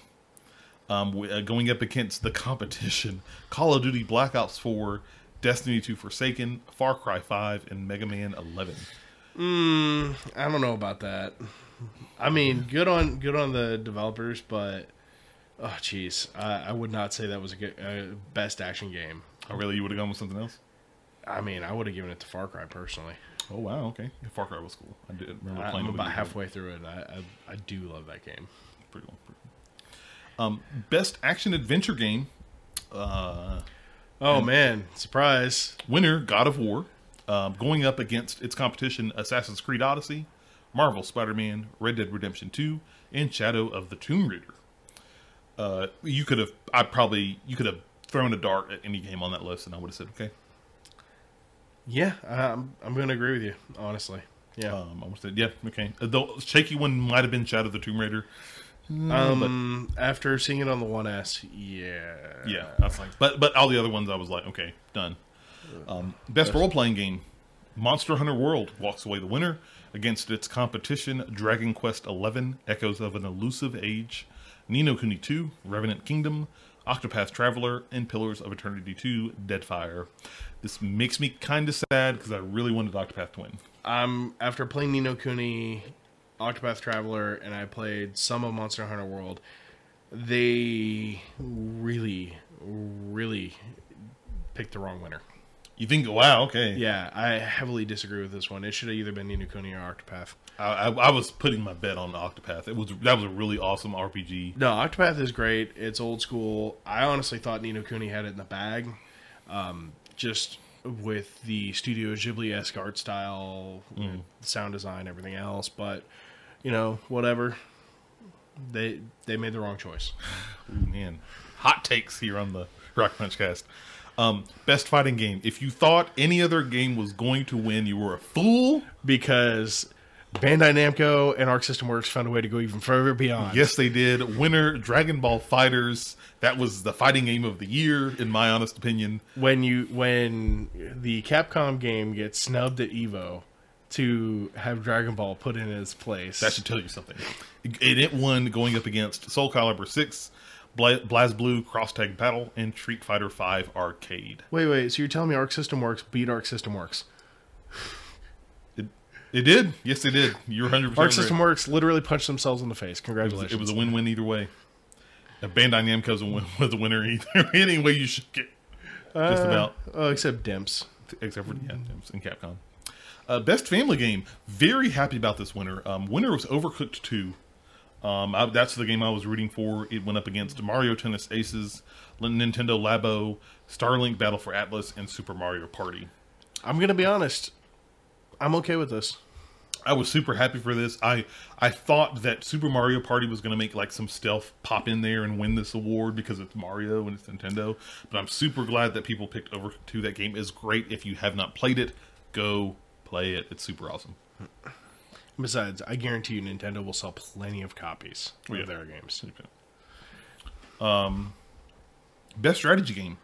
Um, uh, going up against the competition: Call of Duty Black Ops 4, Destiny 2 Forsaken, Far Cry 5, and Mega Man 11. Mm, I don't know about that. I mean, good on good on the developers, but oh jeez, I, I would not say that was a good uh, best action game. Oh, really? You would have gone with something else? I mean, I would have given it to Far Cry personally. Oh wow, okay. Yeah, Far Cry was cool. I did remember playing I'm about halfway through it. I, I I do love that game. Pretty cool. Pretty cool. Um, best action adventure game. Uh, Oh man, surprise! winner God of War, um, going up against its competition Assassin's Creed Odyssey, Marvel Spider-Man, Red Dead Redemption 2, and Shadow of the Tomb Raider. Uh, you could have, I probably, you could have thrown a dart at any game on that list, and I would have said okay. Yeah, I'm I'm going to agree with you. Honestly, yeah. Um, I would said yeah, okay. Uh, The shaky one might have been Shadow of the Tomb Raider. um, after seeing it on the One S, yeah, Yeah, I was like, but but all the other ones, I was like, okay, done. Um, best role playing game, Monster Hunter World walks away the winner against its competition, Dragon Quest XI: Echoes of an Elusive Age, Ni no Kuni 2, Revenant Kingdom, Octopath Traveler, and Pillars of Eternity 2: Deadfire. This makes me kind of sad because I really wanted Octopath to win. Um, after playing Ni no Kuni, Octopath Traveler, and I played some of Monster Hunter World, they really, really picked the wrong winner. You think, wow, okay, Yeah, I heavily disagree with this one. It should have either been Ni no Kuni or Octopath. I, I, I was putting my bet on Octopath. It was that was a really awesome RPG. No, Octopath is great. It's old school. I honestly thought Ni no Kuni had it in the bag. Um, just with the Studio Ghibli esque art style, with sound design, everything else. But you know, whatever. They they made the wrong choice. Ooh, man, hot takes here on the Rock Punch Cast. Um, best fighting game. If you thought any other game was going to win, you were a fool. because Bandai Namco and Arc System Works found a way to go even further beyond. Yes, they did. Winner Dragon Ball FighterZ. That was the fighting game of the year, in my honest opinion. When you when the Capcom game gets snubbed at Evo to have Dragon Ball put in its place. That should tell you something. And it won going up against Soul Calibur 6, Bla- BlazBlue Cross Tag Battle, and Street Fighter V Arcade. wait, wait. So you're telling me Arc System Works beat Arc System Works? It, it did. Yes, it did. You're 100% Arc right. System Works literally punched themselves in the face. It was, Congratulations. it was a win-win either way. Uh, Bandai win, was a winner either any way you shook it. Just Uh, about. Oh, except Dimps. except for yeah, in Capcom. Uh, best family game. Very happy about this winner. Um, winner was Overcooked 2. Um, I, that's the game I was rooting for. It went up against Mario Tennis Aces, Nintendo Labo, Starlink Battle for Atlas, and Super Mario Party. I'm gonna be honest. I'm okay with this. I was super happy for this. I I thought that Super Mario Party was going to make like some stealth pop in there and win this award because it's Mario and it's Nintendo. But I'm super glad that people picked over to That game is great. If you have not played it, go play it. It's super awesome. Besides, I guarantee you, Nintendo will sell plenty of copies yeah. of their games. Um Best strategy game.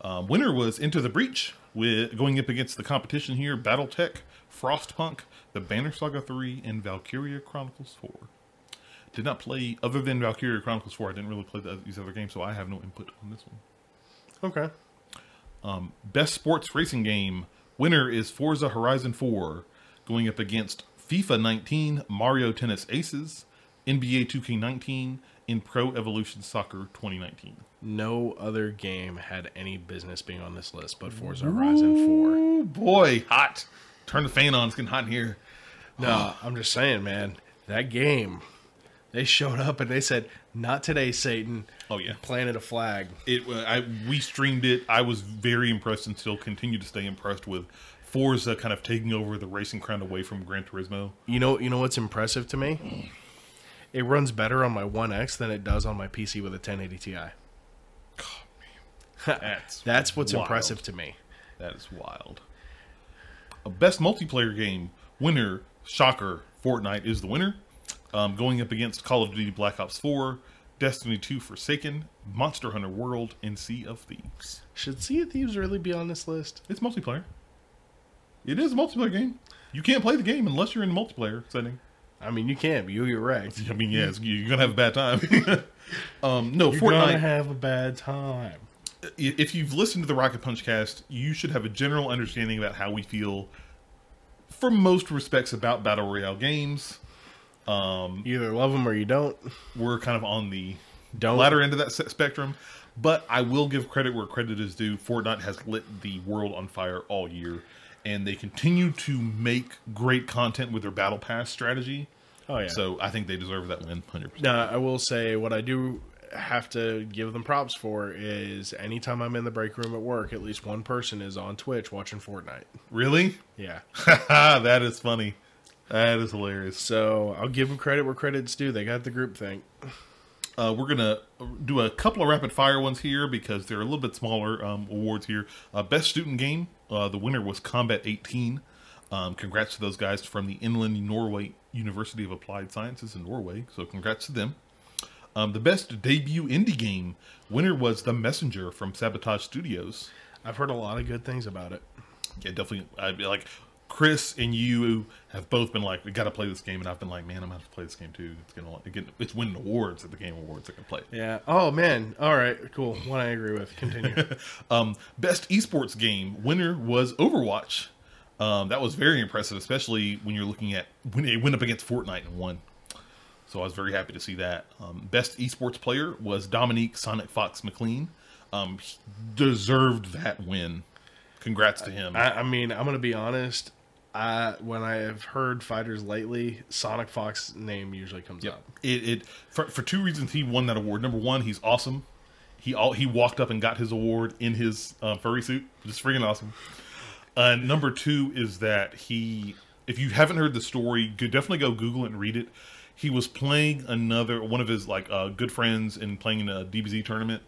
Um, winner was Into the Breach, with going up against the competition here: BattleTech, Frostpunk, The Banner Saga 3, and Valkyria Chronicles 4. Did not play other than Valkyria Chronicles 4. I didn't really play the, these other games, so I have no input on this one. Okay. Um, Best sports racing game. Winner is Forza Horizon 4, going up against FIFA 19, Mario Tennis Aces, NBA 2K19, and Pro Evolution Soccer 2019. No other game had any business being on this list but Forza Horizon 4. Oh boy, hot. Turn the fan on. It's getting hot in here. No, I'm just saying, man. That game, they showed up and they said, "Not today, Satan." Oh yeah, Planted a flag. it. uh, I we streamed it. I was very impressed and still continue to stay impressed with Forza kind of taking over the racing crown away from Gran Turismo. You know, you know what's impressive to me? It runs better on my One X than it does on my PC with a 1080 Ti. That's That's what's wild. impressive to me. That is wild. A best multiplayer game winner, shocker, Fortnite is the winner. Um, going up against Call of Duty Black Ops 4, Destiny 2 Forsaken, Monster Hunter World, and Sea of Thieves. Should Sea of Thieves really be on this list? It's multiplayer. It is a multiplayer game. You can't play the game unless you're in the multiplayer setting. I mean, you can, but you'll get wrecked. I mean, yeah, it's- you're gonna have a bad time. um, no, You're Fortnite. gonna have a bad time. if you've listened to the Rocket Punch cast, you should have a general understanding about how we feel, for most respects, about battle royale games. You either love them or you don't. We're kind of on the Don't. latter end of that spectrum, but I will give credit where credit is due. Fortnite has lit the world on fire all year, and they continue to make great content with their battle pass strategy. Oh yeah. So I think they deserve that win, hundred percent. Now, I will say what I do have to give them props for is anytime I'm in the break room at work, at least one person is on Twitch watching Fortnite. Really? Yeah. that is funny. That is hilarious. So I'll give them credit where credit's due. They got the group thing. Uh, we're gonna do a couple of rapid fire ones here because they're a little bit smaller um, awards here. Uh, best student game. Uh, the winner was Combat 18. Um, congrats to those guys from the Inland Norway University of Applied Sciences in Norway. So congrats to them. Um, the best debut indie game winner was The Messenger from Sabotage Studios. I've heard a lot of good things about it. Yeah, definitely. I'd be like Chris and you have both been like, we got to play this game, and I've been like, man, I'm gonna have to play this game too. It's gonna get, it's winning awards at the Game Awards. I can play. it. Yeah. Oh man. All right. Cool. One I agree with. Continue. Um, best esports game winner was Overwatch. Um, that was very impressive, especially when you're looking at when it went up against Fortnite and won. So I was very happy to see that. Um, best esports player was Dominique Sonic Fox McLean. Um, deserved that win. Congrats to him. I, I mean, I'm gonna be honest. I when I have heard fighters lately, Sonic Fox name usually comes Yep. up. It, it for, for two reasons he won that award. Number one, he's awesome. He all he walked up and got his award in his uh, furry suit, just freaking awesome. Uh, number two is that he, if you haven't heard the story, go- definitely go Google it and read it. He was playing another one of his like uh, good friends and playing in a DBZ tournament.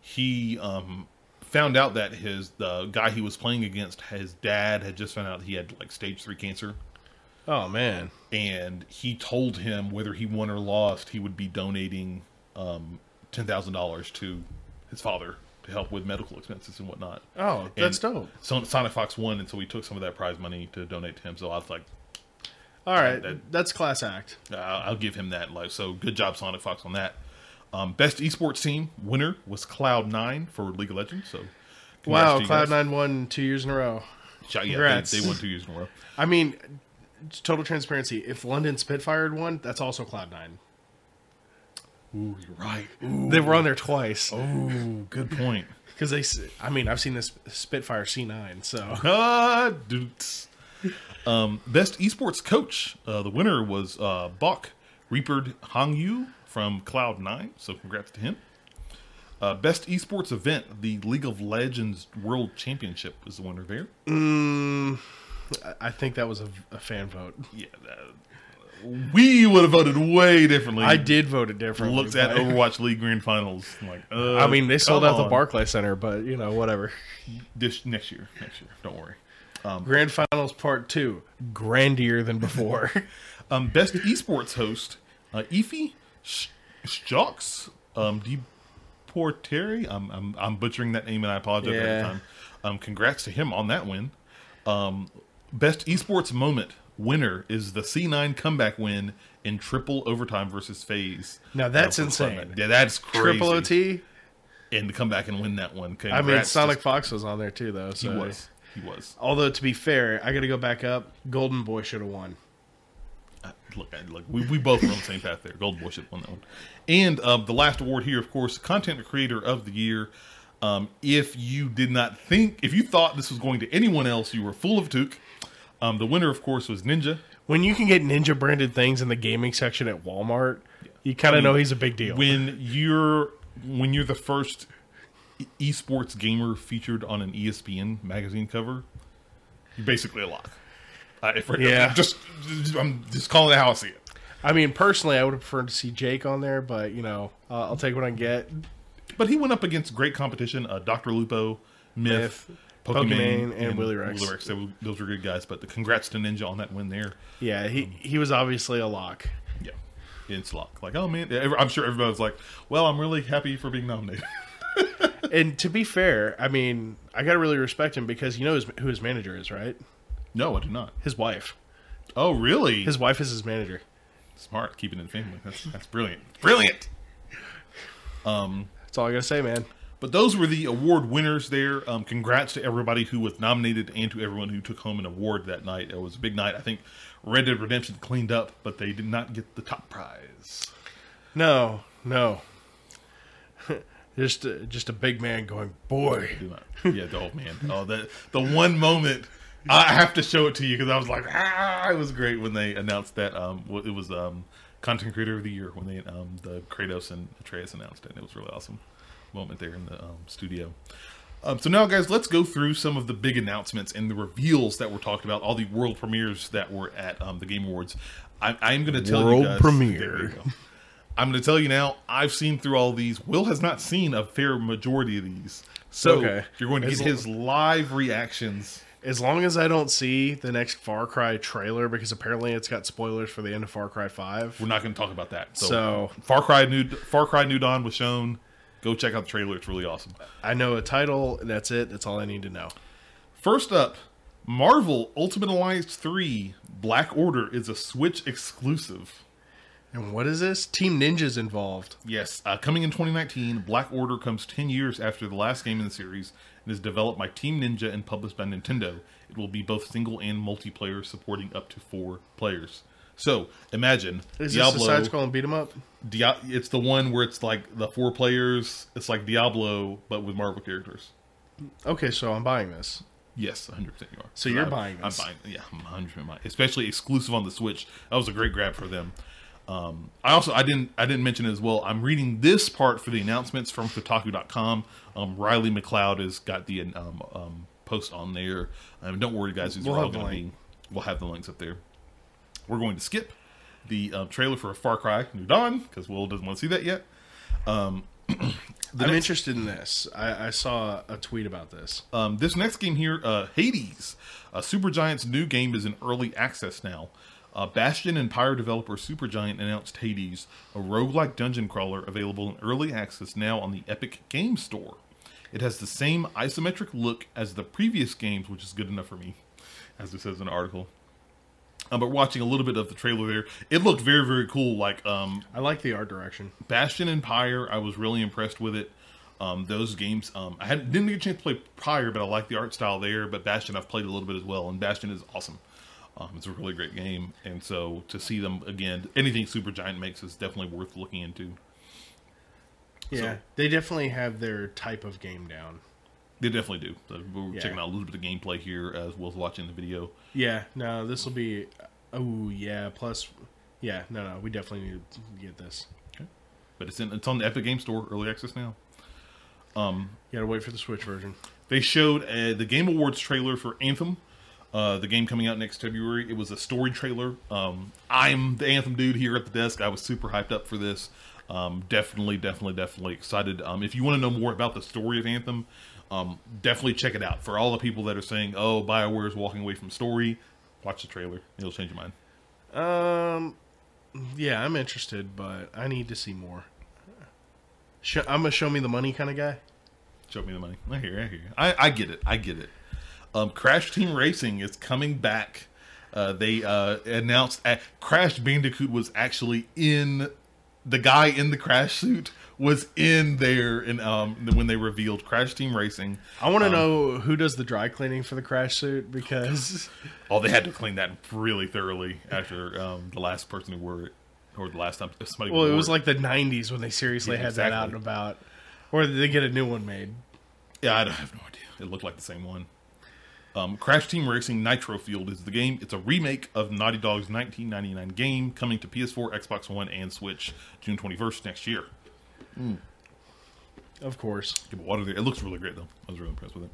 He um, found out that his the guy he was playing against, his dad had just found out he had like stage three cancer, Oh man. and he told him whether he won or lost, he would be donating um, ten thousand dollars to his father to help with medical expenses and whatnot. Oh, that's And dope. So Sonic Fox won, and so we took some of that prize money to donate to him. So I was like, All right, that- that's class act. uh, I'll give him that. Like, so good job, Sonic Fox, on that. Um, best esports team winner was Cloud Nine for League of Legends. So Wow, Cloud guys. Nine won two years in a row. Yeah, yeah, they, they won two years in a row. I mean, total transparency. If London Spitfire had won, that's also Cloud Nine. Ooh, you're right. Ooh, They were on there twice ooh, good point. because they. I mean, I've seen this Spitfire C9, so Ah, dudes. Um, best esports coach. Uh, the winner was uh, Bok Reapered Hangyu from Cloud Nine. So congrats to him. Uh, best esports event, the League of Legends World Championship, is the winner there. mm, I- think that was a, a fan vote. Yeah, that, we would have voted way differently. I did vote it differently. Looked at Overwatch League Grand Finals. I'm like, uh, I mean, they sold out the on. Barclay Center, but you know, whatever. this next year. Next year, don't worry. Grand Finals Part Two, grandier than before. Um, best esports host, uh, Efi Stocks, um, Deporteri. I'm, I'm I'm butchering that name and I apologize Yeah. every time. Um, congrats to him on that win. Um, best esports moment winner is the C9 comeback win in triple overtime versus FaZe. Now that's Uh, for Cloud9. insane. Yeah, that's crazy. Triple OT. and to come back and win that one. I Congrats mean, to- Sonic Fox was on there too, though. He So. was. He was. Although to be fair, I got to go back up. Golden Boy should have won. Look, I- look, we, we both were on the same path there. Gold Boy should have won that one. And um, the last award here, of course, Content Creator of the Year. Um, if you did not think, if you thought this was going to anyone else, you were full of took. Um, the winner, of course, was Ninja. When you can get Ninja branded things in the gaming section at Walmart, you kind I of mean, know he's a big deal. When you're when you're the first esports gamer featured on an ESPN magazine cover, you're basically a lock. Uh, if Yeah. just, just I'm just calling it how I see it. I mean, personally, I would have preferred to see Jake on there, but you know, uh, I'll take what I can get. But he went up against great competition. Uh, Dr. Lupo, Myth, Myth, Pokimane, Pokimane, and Willy Rex. They- those were good guys. But the congrats to Ninja on that win there. Yeah, he he was obviously a lock. Yeah, it's lock. Like, oh man, I'm sure everybody was like, well, I'm really happy for being nominated. And to be fair, I mean, I got to really respect him because you know his, who his manager is, right? No, I do not. His wife. Oh, really? His wife is his manager. Smart, keeping it in family. That's that's brilliant. Brilliant. That's all I got to say, man. But those were the award winners there. Um, congrats to everybody who was nominated and to everyone who took home an award that night. It was a big night. I think Red Dead Redemption cleaned up, but they did not get the top prize. No, no. just a, just a big man going, boy. Yeah, the old man. Oh, the the one moment I have to show it to you because I was like, ah, it was great when they announced that. Um, it was um, content creator of the year when they um the Kratos and Atreus announced it. And it was really awesome moment there in the um, studio. Um, so now, guys, let's go through some of the big announcements and the reveals that were talked about. All the world premieres that were at um, the Game Awards. I, I'm going to tell World you guys. premiere. You go. I'm going to tell you now. I've seen through all these. Will has not seen a fair majority of these. So Okay. you're going to get his live reactions. As long as I don't see the next Far Cry trailer, because apparently it's got spoilers for the end of Far Cry 5. We're not going to talk about that. So, So- Far Cry New Far Cry New Dawn was shown. Go check out the trailer. It's really awesome. I know a title, that's it. That's all I need to know. First up, Marvel Ultimate Alliance 3 Black Order is a Switch exclusive. And what is this? Team Ninja's involved. Yes, uh, coming in 2019, Black Order comes 10 years after the last game in the series and is developed by Team Ninja and published by Nintendo. It will be both single and multiplayer, supporting up to four players. So imagine Is Diablo. this a side scroll and beat 'em up? Dia- it's the one where it's like the four players. It's like Diablo, but with Marvel characters. Okay, so I'm buying this. Yes, 100 percent you are. So you're I'm- buying this? I'm buying. Yeah, I'm 100 percent. Especially exclusive on the Switch. That was a great grab for them. Um, I also I didn't I didn't mention it as well. I'm reading this part for the announcements from Kotaku.com. Um, Riley McLeod has got the um, um, post on there. Um, don't worry, guys. These We'll are all going to be. We'll have the links up there. We're going to skip the uh, trailer for Far Cry New Dawn because Will doesn't want to see that yet. Um, I'm interested in this. I, I saw a tweet about this. Um, this next game here, uh, Hades, uh, Supergiant's new game is in early access now. Uh, Bastion and Pyre developer Supergiant announced Hades, a roguelike dungeon crawler available in early access now on the Epic Game Store. It has the same isometric look as the previous games, which is good enough for me, as it says in the article. Um, but watching a little bit of the trailer there, it looked very, very cool. Like um, I like the art direction. Bastion and Pyre, I was really impressed with it. Um, those games, um, I had, didn't get a chance to play Pyre, but I like the art style there. But Bastion, I've played a little bit as well, and Bastion is awesome. Um, it's a really great game, and so to see them again, anything Supergiant makes is definitely worth looking into. Yeah, So- they definitely have their type of game down. They definitely do. So we're Yeah. checking out a little bit of gameplay here as well as watching the video. Yeah, no, this will be. Oh yeah, plus, yeah, no, no, we definitely need to get this. But it's in, it's on the Epic Game Store early access now. Um, You gotta wait for the Switch version. They showed uh, the Game Awards trailer for Anthem, uh, the game coming out next February. It was a story trailer. Um, I'm the Anthem dude here at the desk. I was super hyped up for this. Um, definitely, definitely, definitely excited. Um, if you want to know more about the story of Anthem, um, definitely check it out. For all the people that are saying, "Oh, Bioware is walking away from story," watch the trailer. It'll change your mind. Um, yeah, I'm interested, but I need to see more. I'm a show me the money kind of guy. Show me the money. I hear, I hear. I, I get it. I get it. Um, Crash Team Racing is coming back. Uh, they uh, announced uh, Crash Bandicoot was actually in the guy in the crash suit was in there and um, when they revealed Crash Team Racing. I want to know who does the dry cleaning for the crash suit because Oh, they had to clean that really thoroughly after um, the last person who wore it, or the last time somebody. well, it was like the '90s when they seriously Yeah, had that out and about, or did they get a new one made? Yeah, I don't have no idea. It looked like the same one. Um, Crash Team Racing Nitro-Fueled is the game. It's a remake of Naughty Dog's 1999 game, coming to PS4, Xbox One, and Switch June 21st next year. Of course. Give it water there. It looks really great though. I was really impressed with it.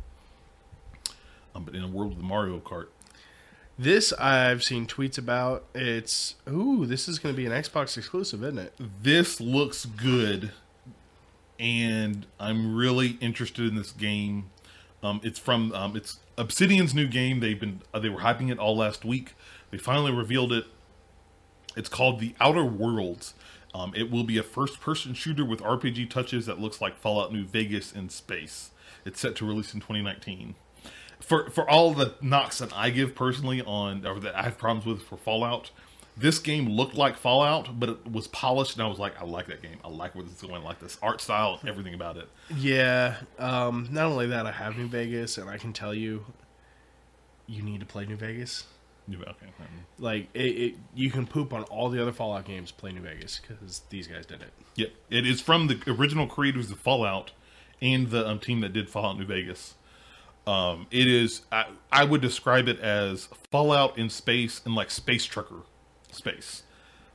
Um, but in a world of the Mario Kart, This I've seen tweets about. It's ooh, this is going to be an Xbox exclusive, isn't it? this looks good, and I'm really interested in this game. Um, it's from um, it's Obsidian's new game. They've been uh, they were hyping it all last week. They finally revealed it. It's called The Outer Worlds. Um, it will be a first-person shooter with RPG touches that looks like Fallout New Vegas in space. It's set to release in 2019. For for all the knocks that I give personally on or that I have problems with for Fallout, this game looked like Fallout, but it was polished, and I was like, I like that game. I like where this is going. I like this art style, everything about it. Yeah. Um, not only that, I have New Vegas, and I can tell you, you need to play New Vegas. Okay, um, Like it, it you can poop on all the other Fallout games. Play New Vegas because these guys did it. Yeah, it is from the original creators of Fallout and the um, team that did Fallout New Vegas. Um, it is I, I would describe it as Fallout in space and like space trucker space,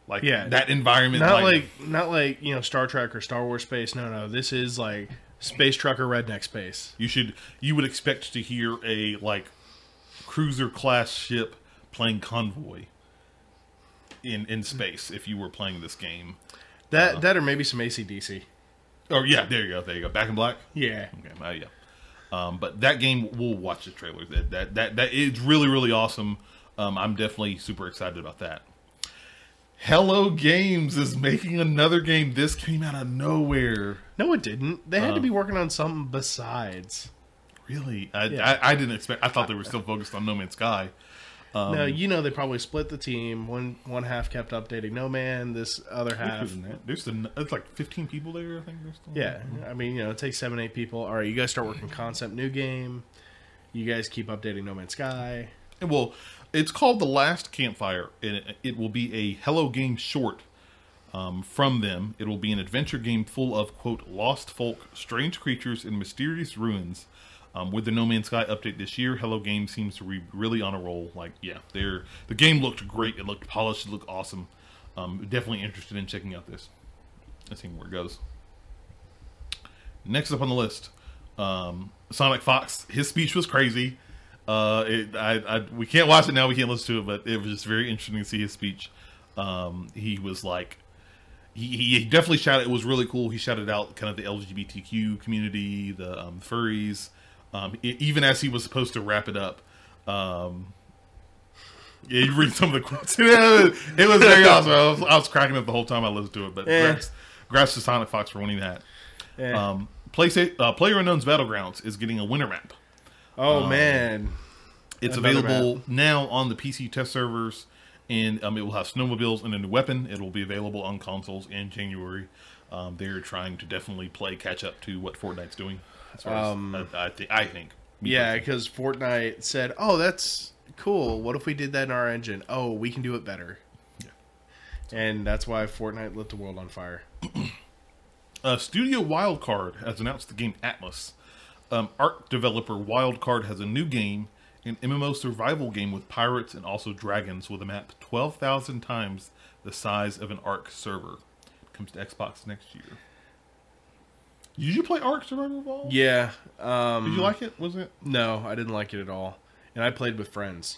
like Yeah. that environment. Not like not like you know Star Trek or Star Wars space. No, no. This is like space trucker redneck space. you should you would expect to hear a like cruiser class ship playing convoy in in space if you were playing this game. That that or maybe some ACDC. Oh yeah, there you go, there you go. Back in Black. Yeah. Okay, uh, yeah. Um, but that game, we'll watch the trailer. That that that that is really really awesome. Um, I'm definitely super excited about that. Hello Games is making another game. This came out of nowhere. No, it didn't. They had Uh-huh. to be working on something besides. Really, I, Yeah. I, I didn't expect. I thought they were still focused on No Man's Sky. Um, no, you know they probably split the team. One one half kept updating No Man. This other half. There's the, it's like 15 people there. I think there's still. Yeah, I mean you know it takes seven eight people. All right, you guys start working concept new game. You guys keep updating No Man's Sky. And Well, it's called The Last Campfire, and it, it will be a Hello Game short um, from them. It will be an adventure game full of, quote, lost folk, strange creatures, and mysterious ruins. Um, with the No Man's Sky update this year, Hello Game seems to be really on a roll. Like, yeah, they're the game looked great. It looked polished. It looked awesome. Um, definitely interested in checking out this. Let's see where it goes. Next up on the list, um, Sonic Fox. His speech was crazy. Uh, it, I, I, we can't watch it now. We can't listen to it, but it was just very interesting to see his speech. Um, he was like, he, he definitely shouted. It was really cool. He shouted out kind of the LGBTQ community, the um, furries. Um, e- even as he was supposed to wrap it up, um, yeah, you read some of the quotes. it was it was very awesome. I was, I was cracking up the whole time I listened to it. But Yeah. graphs to Sonic Fox for winning that. Yeah. Um, PlayStation, uh, Player Unknown's Battlegrounds is getting a winter map. Oh man, It's Another available now on the PC test servers, and um, it will have snowmobiles and a new weapon. It will be available on consoles in January. Um, they're trying to definitely play catch up to what Fortnite's doing. As Um, as, I, I, thi- I think. Yeah, because Fortnite said, "Oh, that's cool. What if we did that in our engine? Oh, we can do it better." Yeah. And that's why Fortnite lit the world on fire. Uh, Studio Wildcard has announced the game Atlas. Um, Ark developer Wildcard has a new game, an MMO survival game with pirates and also dragons, with a map 12,000 times the size of an Ark server. comes to Xbox next year. Did you play Ark Survival Evolved? Yeah. Um, Did you like it? Was it? No, I didn't like it at all. And I played with friends.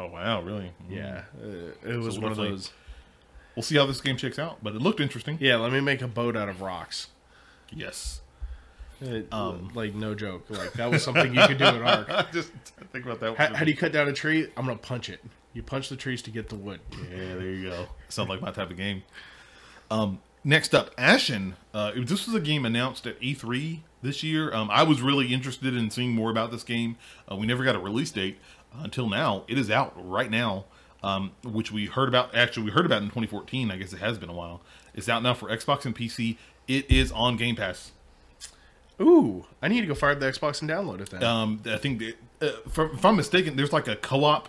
Oh wow, really? Mm. Yeah, uh, it was So one of those. We'll see how this game shakes out, but it looked interesting. Yeah, let me make a boat out of rocks. Yes. It- Um. like no joke. Like that was something you could do in Ark. Just think about that. How, how do you cut down a tree? I'm gonna punch it. You punch the trees to get the wood. Yeah, there you go. Sounds like my type of game. Um, next up, Ashen. Uh, this was a game announced at E3 this year. Um, I was really interested in seeing more about this game. Uh, we never got a release date uh, until now. It is out right now, um, which we heard about. Actually, we heard about in 2014. I guess it has been a while. It's out now for Xbox and PC. It is on Game Pass. Ooh, I need to go fire up the Xbox and download it then. Um, I think, that, uh, if, if I'm mistaken, there's like a co-op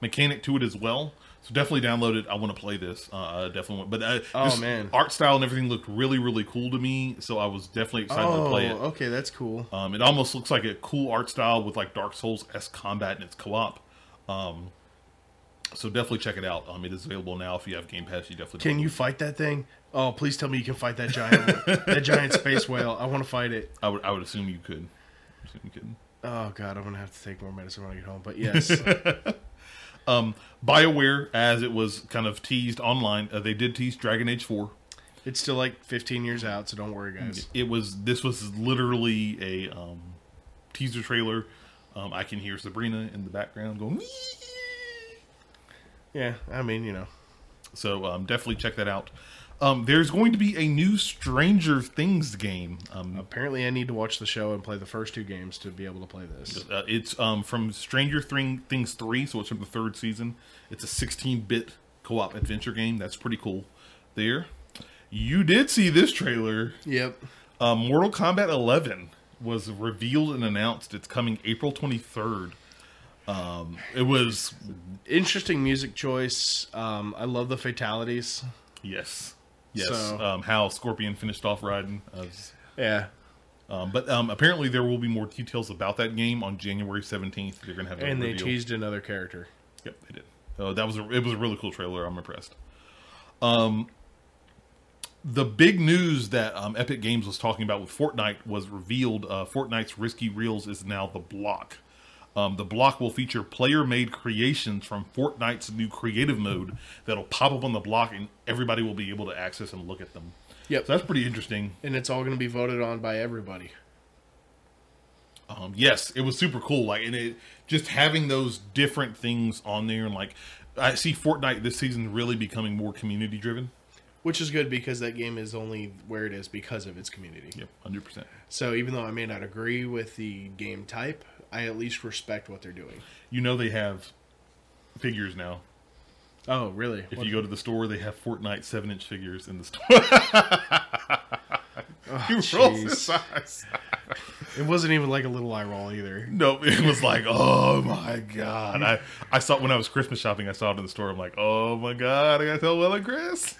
mechanic to it as well. So definitely download it. I want to play this. Uh, I definitely want. But uh, Oh, man. art style and everything looked really, really cool to me. So I was definitely excited to play it. Oh, okay, that's cool. Um, it almost looks like a cool art style with like Dark Souls s combat and it's co-op. Um, so definitely check it out. Um, it is available now. If you have Game Pass, you definitely Can you fight that thing? Oh, please tell me you can fight that giant, that giant space whale. I want to fight it. I would. I would assume you could. Assume you could. Oh god, I'm gonna have to take more medicine when I get home. But yes, Um, BioWare, as it was kind of teased online, uh, they did tease Dragon Age Four. it's still like 15 years out, so don't worry, guys. It was this was literally a um, teaser trailer. Um, I can hear Sabrina in the background going. Yeah, I mean, you know, So um, definitely check that out. Um, there's going to be a new Stranger Things game. Um, apparently I need to watch the show and play the first two games to be able to play this. uh, it's um, from Stranger Thing- Things three, so it's from the third season. It's a 16-bit co-op adventure game. That's pretty cool. There, you did see this trailer. Yep. Um, Mortal Kombat 11 was revealed and announced. It's coming April 23rd. Um, it was Interesting music choice. Um, I love the fatalities. yes, yes. So- um, how Scorpion finished off Raiden. As, Yeah. um, but um, apparently there will be more details about that game on January 17th. They're gonna have And they reveal. teased another character. Yep, they did. Uh, that was a, it was a really cool trailer. I'm impressed. Um, the big news that um, Epic Games was talking about with Fortnite was revealed. Uh, Fortnite's Risky Reels is now the block. Um, the block will feature player-made creations from Fortnite's new creative mode that'll pop up on the block, and everybody will be able to access and look at them. Yep. So that's pretty interesting. And it's all going to be voted on by everybody. Um, yes, it was super cool. Like, and it just having those different things on there, and like, I see Fortnite this season really becoming more community driven. Which is good because that game is only where it is because of its community. Yep, hundred percent. So even though I may not agree with the game type, I at least respect what they're doing. You know they have figures now. Oh, really? If What- you go to the store, they have Fortnite seven inch figures in the store. Oh, he rolls his eyes. It wasn't even like a little eye roll either. No, it was like, oh my god! I I saw when I was Christmas shopping. I saw it in the store. I'm like, oh my god! I gotta tell Will and Chris.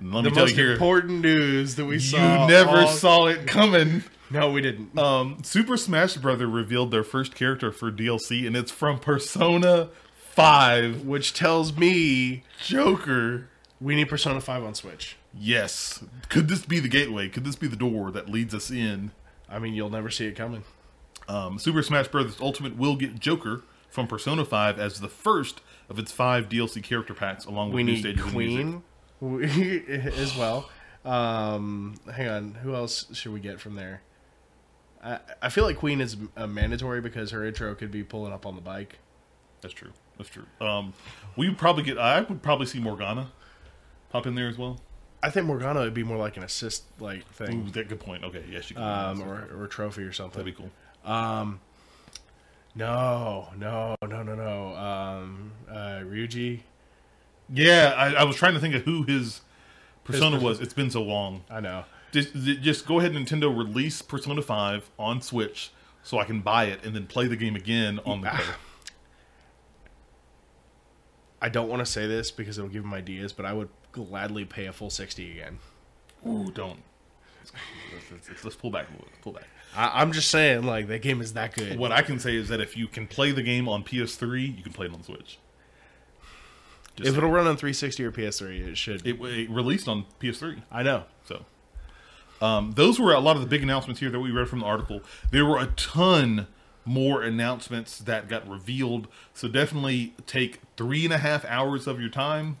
And let The me tell most you here, important news that we you saw. You never all- saw it coming. No, we didn't. Um, Super Smash Brother revealed their first character for DLC, and it's from Persona Five. Which tells me Joker. we need Persona 5 on Switch. Yes. Could this be the gateway? Could this be the door that leads us in? I mean, you'll never see it coming. Um, Super Smash Bros. Ultimate will get Joker from Persona 5 as the first of its five DLC character packs, along with We new need stages. Queen. as well. Um, hang on, who else should we get from there? I, I feel like Queen is a mandatory because her intro could be pulling up on the bike. That's true. That's true. Um, we would probably get. I would probably see Morgana pop in there as well. I think Morgana would be more like an assist like Ooh, thing, that good point. Okay, yes, you can. um, or or a trophy or something. that'd be cool. No, no, no, no, no. Um, uh, Ryuji. Yeah, I, I was trying to think of who his persona person- was. It's been so long. I know. Just, just go ahead, Nintendo, release Persona Five on Switch so I can buy it and then play the game again on the ah. go. I don't want to say this because it'll give him ideas, but I would gladly pay a full sixty again. Ooh, don't. Let's, let's- let's- let's pull back little. Pull back. I, I'm just saying, like that game is that good. What I can say is that if you can play the game on PS3, you can play it on Switch. Just if it'll run on 360 or PS3, it should. it, it released on PS3. I know. So, um, those were a lot of the big announcements here that we read from the article. There were a ton more announcements that got revealed. So definitely take three and a half hours of your time,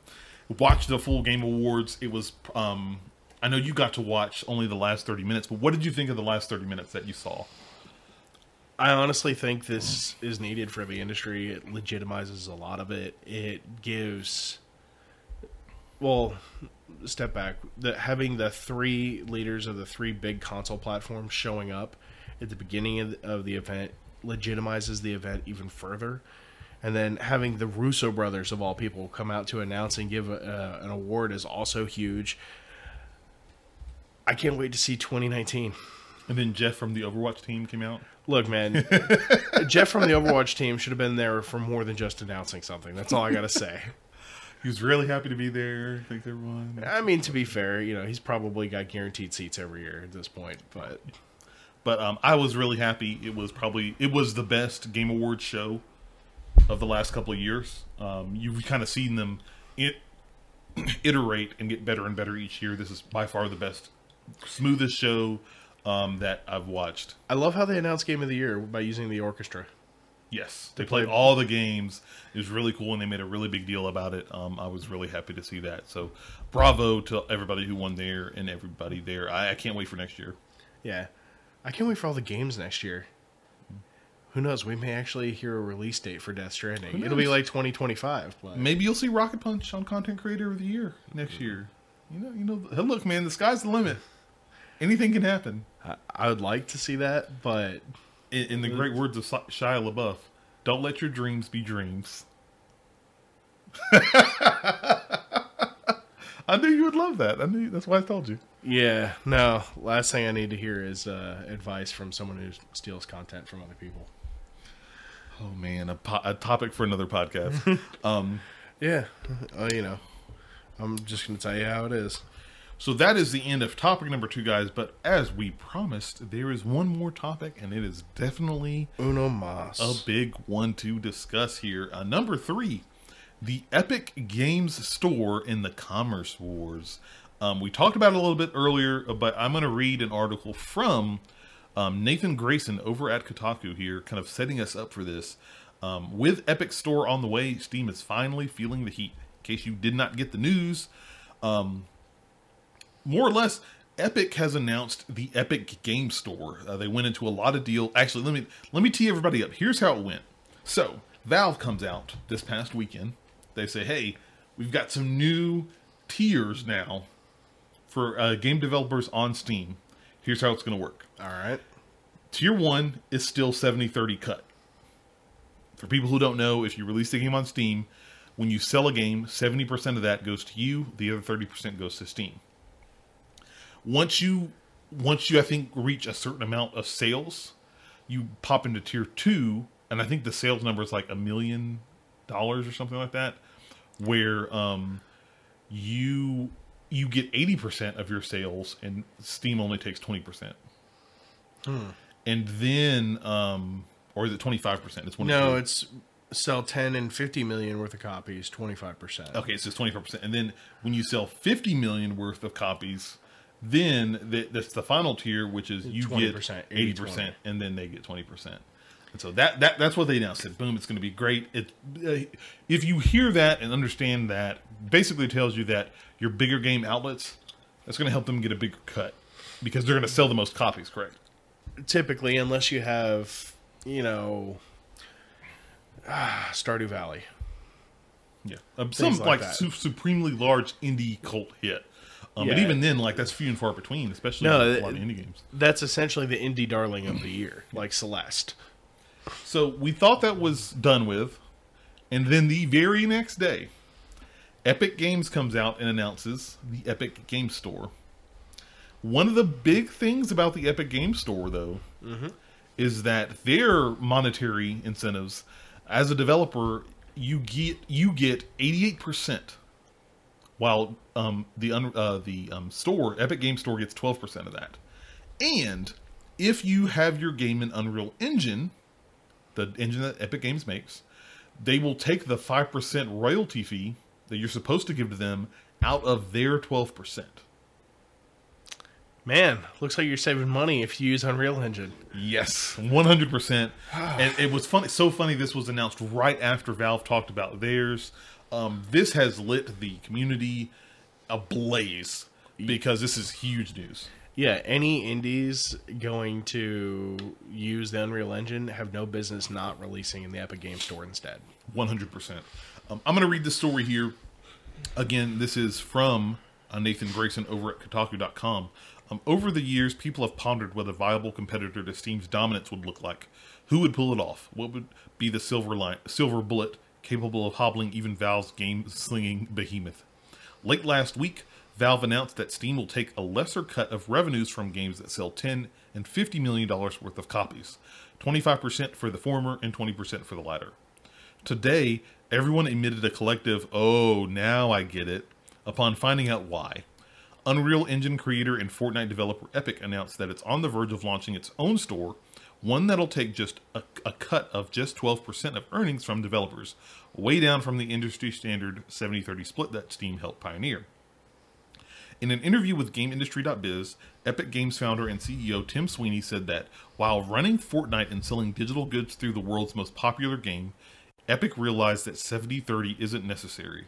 watch the full Game Awards. It was, um, I know you got to watch only the last thirty minutes, but what did you think of the last thirty minutes that you saw? I honestly think this is needed for the industry. It legitimizes a lot of it. It gives, well, step back. The having the three leaders of the three big console platforms showing up at the beginning of the, of the event legitimizes the event even further. And then having the Russo brothers of all people come out to announce and give a, uh, an award is also huge. I can't wait to see 2019. And then Jeff from the Overwatch team came out. Look, man, Jeff from the Overwatch team should have been there for more than just announcing something. That's all I got to say. He was really happy to be there. Thanks everyone. I mean, to be fair, you know, he's probably got guaranteed seats every year at this point, but But um, I was really happy. It was probably it was the best Game Awards show of the last couple of years. Um, you've kind of seen them it, iterate and get better and better each year. This is by far the best, smoothest show um, that I've watched. I love how they announced Game of the Year by using the orchestra. Yes, they played all the games. It was really cool, and they made a really big deal about it. Um, I was really happy to see that. So, bravo to everybody who won there and everybody there. I, I can't wait for next year. Yeah. I can't wait for all the games next year. Who knows? We may actually hear a release date for Death Stranding. It'll be like 2025. But Maybe you'll see Rocket Punch on Content Creator of the Year next year. You know, you know. Look, man, the sky's the limit. Anything can happen. I, I would like to see that, but In, in the great words of Shia LaBeouf, "Don't let your dreams be dreams." I knew you would love that. I knew that's why I told you. yeah, no. Last thing I need to hear is uh, advice from someone who steals content from other people. Oh man, a, po- a topic for another podcast. um, Yeah, uh, you know, I'm just gonna tell you how it is. So that is the end of topic number two, guys. But as we promised, there is one more topic, and it is definitely Uno mas. a big one to discuss here. Uh, number three, the Epic Games Store in the Commerce Wars. Um, we talked about it a little bit earlier, but I'm going to read an article from um, Nathan Grayson over at Kotaku here, kind of setting us up for this. Um, with Epic Store on the way, Steam is finally feeling the heat. In case you did not get the news, more or less, Epic has announced the Epic Game Store. Uh, they went into a lot of deal. Actually, let me let me tee everybody up. Here's how it went. So Valve comes out this past weekend. They say, "Hey, we've got some new tiers now for uh, game developers on Steam. Here's how it's going to work. All right. Tier one is still 70-30 cut. For people who don't know, if you release the game on Steam, when you sell a game, 70% of that goes to you, the other 30% goes to Steam. Once you once you I think reach a certain amount of sales, you pop into tier 2 and I think the sales number is like a million dollars or something like that where um you you get 80% of your sales and Steam only takes 20%. And then um or is it 25%? It's one of the No, it's sell 10 and 50 million worth of copies, 25%. Okay, so it's just twenty four percent, and then when you sell fifty million worth of copies, then the, that's the final tier, which is you get 20%, eighty 80-20. percent, and then they get twenty percent. And so that, that that's what they announced. Said, boom, it's going to be great. It, uh, if you hear that and understand that, basically tells you that your bigger game outlets, that's going to help them get a bigger cut because they're going to sell the most copies, correct? Typically, unless you have, you know, ah, Stardew Valley. Yeah, um, some like like, su- supremely large indie cult hit. Um, But even then, like that's few and far between, especially No, a lot of indie games. That's essentially the indie darling of the year, like Celeste. So we thought that was done with, and then the very next day, Epic Games comes out and announces the Epic Game Store. One of the big things about the Epic Game Store, though, is that their monetary incentives, as a developer, you get you get eighty eight percent, while um, the uh, the um, store Epic Game Store gets twelve percent of that, and if you have your game in Unreal Engine, the engine that Epic Games makes, they will take the 5% royalty fee that you're supposed to give to them out of their 12%. Man, looks like you're saving money if you use Unreal Engine. Yes, 100%. and it was funny, so funny this was announced right after Valve talked about theirs. Um, this has lit the community ablaze because this is huge news. Yeah, any indies going to use the Unreal Engine have no business not releasing in the Epic Game Store instead. 100%. Um, I'm going to read the story here. Again, this is from uh, Nathan Grayson over at Kotaku.com. Um, over the years, people have pondered what a viable competitor to Steam's dominance would look like. Who would pull it off? What would be the silver line, silver bullet capable of hobbling even Valve's game-slinging behemoth? Late last week, Valve announced that Steam will take a lesser cut of revenues from games that sell 10 and 50 million dollars worth of copies, 25% for the former and 20% for the latter. Today, everyone emitted a collective, oh, now I get it, upon finding out why. Unreal Engine creator and Fortnite developer Epic announced that it's on the verge of launching its own store, one that'll take just a, a cut of just 12% of earnings from developers, way down from the industry standard 70 30 split that Steam helped pioneer. In an interview with GameIndustry.biz, Epic Games founder and CEO Tim Sweeney said that while running Fortnite and selling digital goods through the world's most popular game, Epic realized that 70-30 isn't necessary.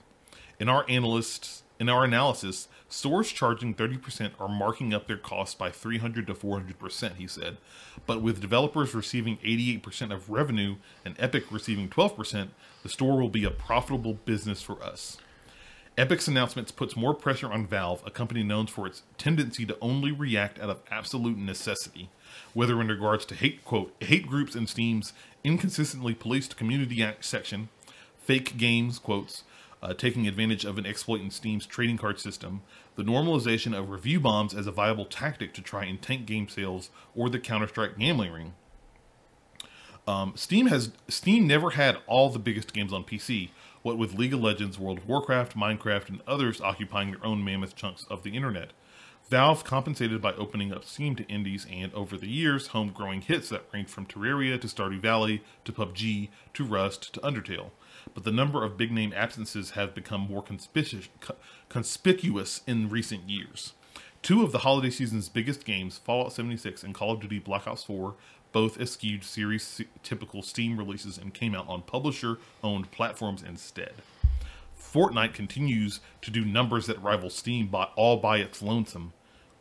In our analysts in our analysis, stores charging 30% are marking up their costs by 300 to 400%, he said. But with developers receiving 88% of revenue and Epic receiving 12%, the store will be a profitable business for us. Epic's announcements puts more pressure on Valve, a company known for its tendency to only react out of absolute necessity, whether in regards to hate quote hate groups in Steam's inconsistently policed community section, fake games quotes, uh, taking advantage of an exploit in Steam's trading card system, the normalization of review bombs as a viable tactic to try and tank game sales, or the Counter Strike gambling ring. Um, Steam has Steam never had all the biggest games on PC. What with League of Legends, World of Warcraft, Minecraft, and others occupying their own mammoth chunks of the internet. Valve compensated by opening up Steam to indies and, over the years, home growing hits that range from Terraria to Stardew Valley to PUBG to Rust to Undertale. But the number of big name absences have become more conspicuous, conspicuous in recent years. Two of the holiday season's biggest games, Fallout 76 and Call of Duty Black Ops 4, both eschewed series typical Steam releases and came out on publisher owned platforms instead. Fortnite continues to do numbers that rival Steam by, all by its lonesome.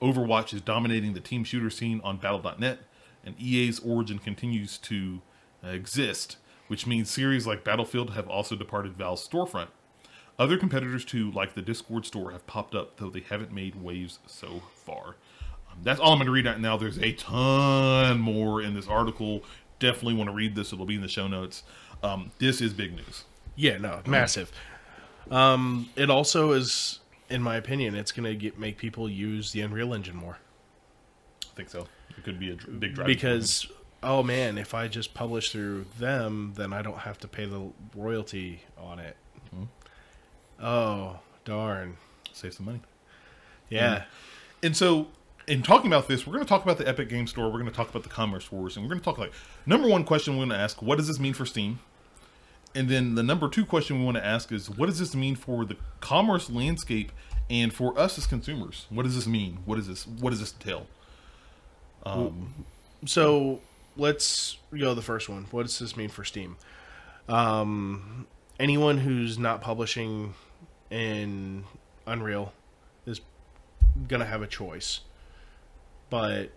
Overwatch is dominating the team shooter scene on Battle.net, and EA's origin continues to uh, exist, which means series like Battlefield have also departed Valve's storefront. Other competitors too, like the Discord store, have popped up, though they haven't made waves so far. Um, that's all I'm going to read right now. There's a ton more in this article. Definitely want to read this. It'll be in the show notes. Um, this is big news. Yeah, no, massive. Um, it also is, in my opinion, it's going to get make people use the Unreal Engine more I think so. It could be a dr- big driver. because oh man, if I just publish through them, then I don't have to pay the royalty on it. Mm-hmm. Oh darn! save some money. Yeah, And so, in talking about this, we're going to talk about the Epic Game Store. We're going to talk about the Commerce Wars, and we're going to talk like number one question we're going to ask: What does this mean for Steam? And then the number two question we want to ask is: What does this mean for the commerce landscape and for us as consumers? What does this mean? What does this? What does this entail? Um, so let's go the first one. What does this mean for Steam? Um, anyone who's not publishing in Unreal is gonna have a choice, but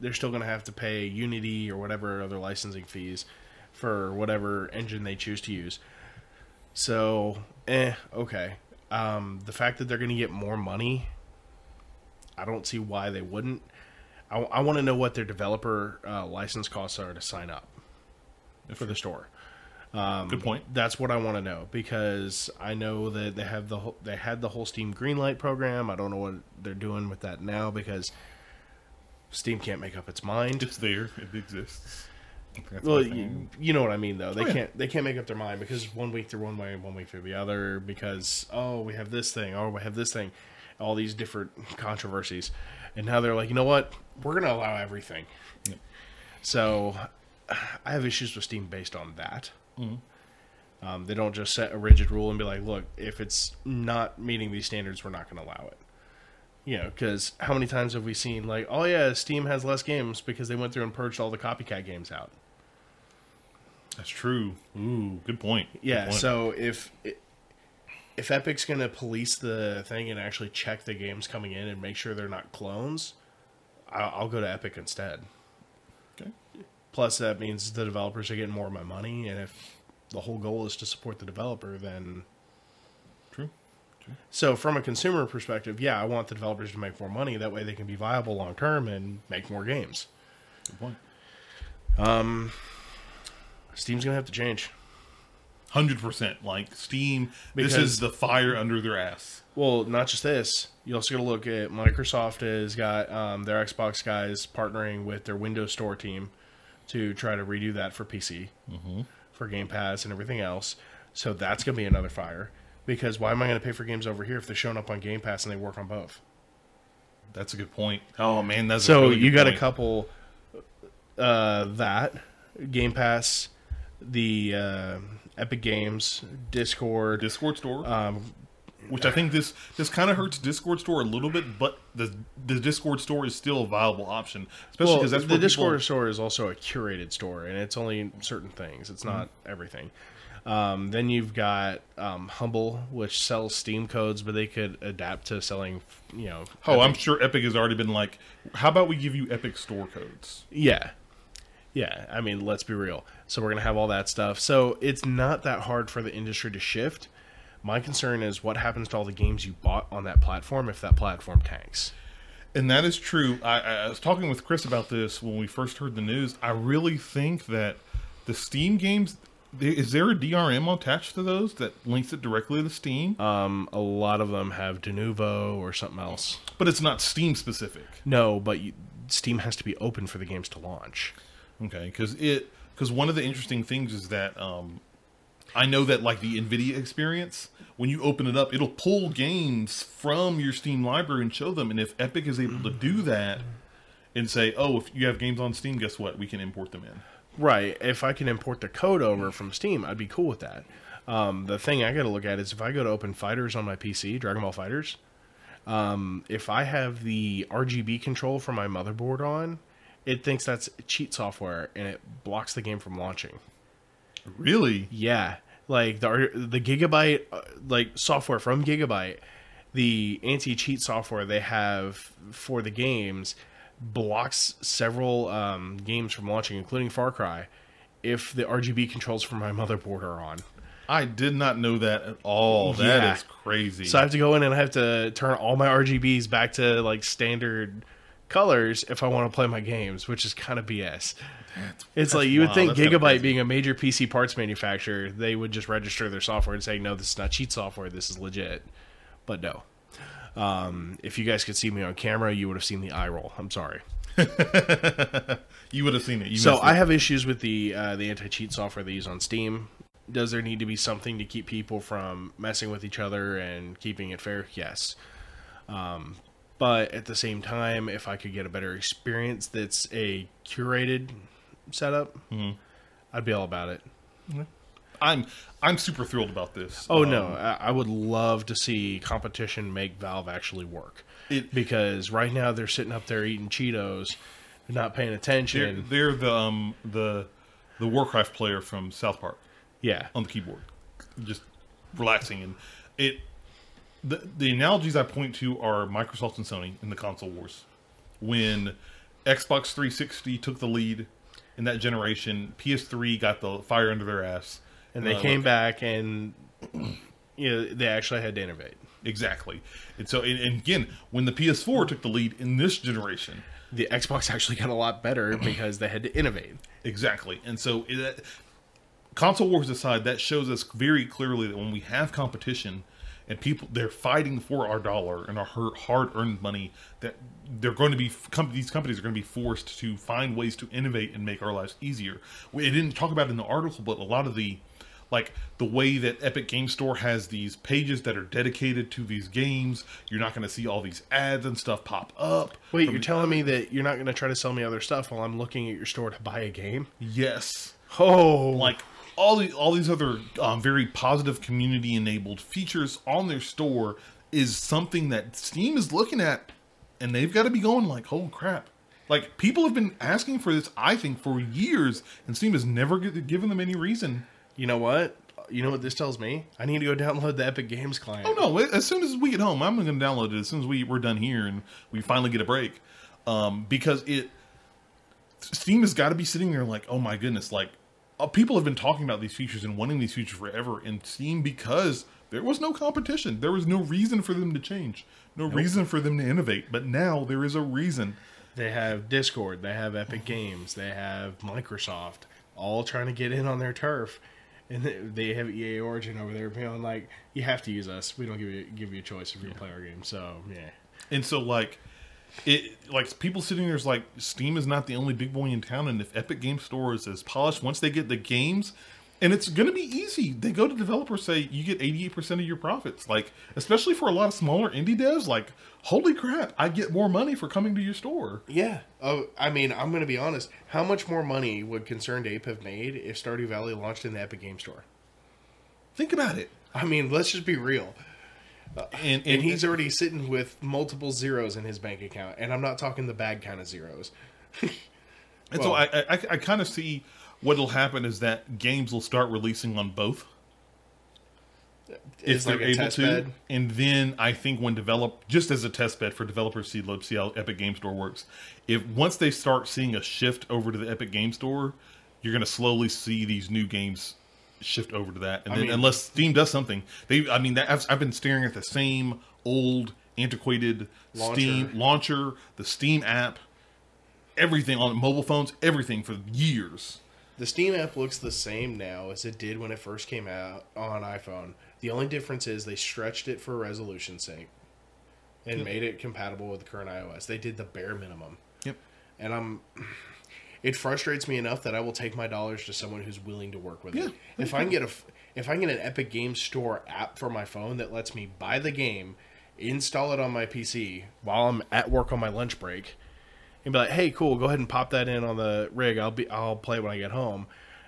they're still gonna have to pay Unity or whatever other licensing fees for whatever engine they choose to use. So, eh, okay. Um, the fact that they're gonna get more money, I don't see why they wouldn't. I, I want to know what their developer uh, license costs are to sign up for the store. Um, Good point. That's what I want to know because I know that they have the whole, they had the whole Steam Greenlight program. I don't know what they're doing with that now because Steam can't make up its mind. It's there. It exists. Well, you, you know what I mean, though. They Oh, yeah. can't they can't make up their mind because one week they're one way, one week they're the other. Because oh, we have this thing, oh, we have this thing, all these different controversies, and now they're like, you know what, we're gonna allow everything. So, I have issues with Steam based on that. Mm-hmm. Um, they don't just set a rigid rule and be like, look, if it's not meeting these standards, we're not going to allow it. You know, because how many times have we seen like, oh yeah, Steam has less games because they went through and purged all the copycat games out. That's true. Ooh, good point. Good Yeah. point. So if if Epic's going to police the thing and actually check the games coming in and make sure they're not clones, I'll, I'll go to Epic instead. Okay. Plus, that means the developers are getting more of my money, and if the whole goal is to support the developer, then True. so from a consumer perspective, yeah, I want the developers to make more money. That way, they can be viable long term and make more games. Good point. Um, Steam's gonna have to change. Hundred percent. Like Steam, Because- this is the fire under their ass. Well, not just this. You also got to look at Microsoft has got um, their Xbox guys partnering with their Windows Store team to try to redo that for PC, for Game Pass and everything else. So that's going to be another fire. Because why am I going to pay for games over here if they're showing up on Game Pass and they work on both? That's a good point. Oh man, that's a So really you got a couple uh, that Game Pass, the uh, Epic Games, Discord, Discord store, um, which I think this this kind of hurts Discord store a little bit, but the the Discord store is still a viable option, especially well, because that's the Discord people, store is also a curated store, and it's only certain things. It's not Mm-hmm. everything. Um, then you've got um, Humble, which sells Steam codes, but they could adapt to selling, you know. Oh, I'm sure Epic has already been like, how about we give you Epic store codes? yeah, yeah. I mean, let's be real. So we're gonna have all that stuff. So it's not that hard for the industry to shift. My concern is what happens to all the games you bought on that platform if that platform tanks. And that is true. I, I was talking with Chris about this when we first heard the news. I really think that the Steam games is there a DRM attached to those that links it directly to Steam, Um, a lot of them have Denuvo or something else. but it's not Steam specific. No, but you, Steam has to be open for the games to launch. Okay, because it because one of the interesting things is that um, I know that like the Nvidia experience, when you open it up, it'll pull games from your Steam library and show them. And if Epic is able to do that and say, "Oh, if you have games on Steam, guess what? We can import them in." Right. If I can import the code over from Steam, I'd be cool with that. Um, the thing I got to look at is if I go to open FighterZ on my PC, Dragon Ball FighterZ, um, if I have the RGB control for my motherboard on, it thinks that's cheat software and it blocks the game from launching. Really? Yeah, like the the Gigabyte uh, like software from Gigabyte, the anti cheat software they have for the games blocks several um, games from launching, including Far Cry, if the RGB controls for my motherboard are on. I did not know that at all. That is Yeah. crazy. So I have to go in and I have to turn all my RGBs back to like standard colors if I want to play my games, which is kind of BS. It's like you would think that's Gigabyte being a major PC parts manufacturer, they would just register their software and say, "No, this is not cheat software. This is legit." But no. Um, if you guys could see me on camera, you would have seen the eye roll. I'm sorry. you would have seen it. You So I it. have issues with the uh, the anti cheat software they use on Steam. Does there need to be something to keep people from messing with each other and keeping it fair? Yes. Um, but at the same time, if I could get a better experience that's a curated setup, Mm-hmm. I'd be all about it. I'm I'm super thrilled about this. Oh Um, no, I, I would love to see competition make Valve actually work. It- because right now they're sitting up there eating Cheetos, not paying They're, attention. they're the um the the Warcraft player from South Park yeah, on the keyboard, just relaxing and it. The the analogies I point to are Microsoft and Sony in the console wars, when Xbox 360 took the lead in that generation, PS3 got the fire under their ass, and they Uh, came back and you know they actually had to innovate. exactly. And so, and, and again, when the PS4 took the lead in this generation, The Xbox actually got a lot better because they had to innovate. Exactly. And so, it, console wars aside, that shows us very clearly that when we have competition and people they're fighting for our dollar and our hard earned money, that they're going to be these companies are going to be forced to find ways to innovate and make our lives easier. We it didn't talk about in the article, but a lot of the like the way that Epic Game Store has these pages that are dedicated to these games, you're not going to see all these ads and stuff pop up. Wait, you're telling me that you're not going to try to sell me other stuff while I'm looking at your store to buy a game? yes. Oh, like all the all these other um, very positive community enabled features on their store is something that Steam is looking at, and they've got to be going like, "Oh crap!" Like people have been asking for this, I think, for years, and Steam has never given them any reason. you know what? You know what this tells me? I need to go download the Epic Games client. Oh no! As soon as we get home, I'm going to download it. As soon as we we're done here and we finally get a break, um, because it Steam has got to be sitting there like, oh my goodness, like Uh, people have been talking about these features and wanting these features forever in Steam because there was no competition. There was no reason for them to change, no reason for them to innovate. But now there is a reason. They have Discord, they have Epic Games, they have Microsoft, all trying to get in on their turf. And they- have EA Origin over there being like, "You have to use us. We don't give you give you a choice if you play our game." So yeah, And so like it like people sitting there is like Steam is not the only big boy in town and if Epic Game Store is as polished once they get the games and it's going to be easy. They go to developers say you get 88% of your profits. Like especially for a lot of smaller indie devs like holy crap, I get more money for coming to your store. yeah. Oh, I mean, I'm going to be honest. How much more money would ConcernedApe have made if Stardew Valley launched in the Epic Game Store? Think about it. I mean, let's just be real. Uh, and, And he's already sitting with multiple zeros in his bank account, and I'm not talking the bad kind of zeros. And so I, I, I kind of see what'll happen is that games will start releasing on both if It's they're like able to. bed. And then I think when develop just as a test bed for developers see see how Epic Game Store works. If once they start seeing a shift over to the Epic Game Store, you're going to slowly see these new games shift over to that. And I then mean- unless Steam does something, they I mean that I've, I've been staring at the same old antiquated Launcher. Steam launcher, the Steam app, everything on mobile phones, everything for years. The Steam app looks the same now as it did when it first came out on iPhone. The only difference is they stretched it for resolution sake and made it compatible with the current iOS. They did the bare minimum. Yep. And I'm it frustrates me enough that I will take my dollars to someone who's willing to work with Yeah, it. If I can get a if I can get an Epic Games Store app for my phone that lets me buy the game, install it on my PC while I'm at work on my lunch break, and be like, "Hey, cool, go ahead and pop that in on the rig. I'll be I'll play it when I get home."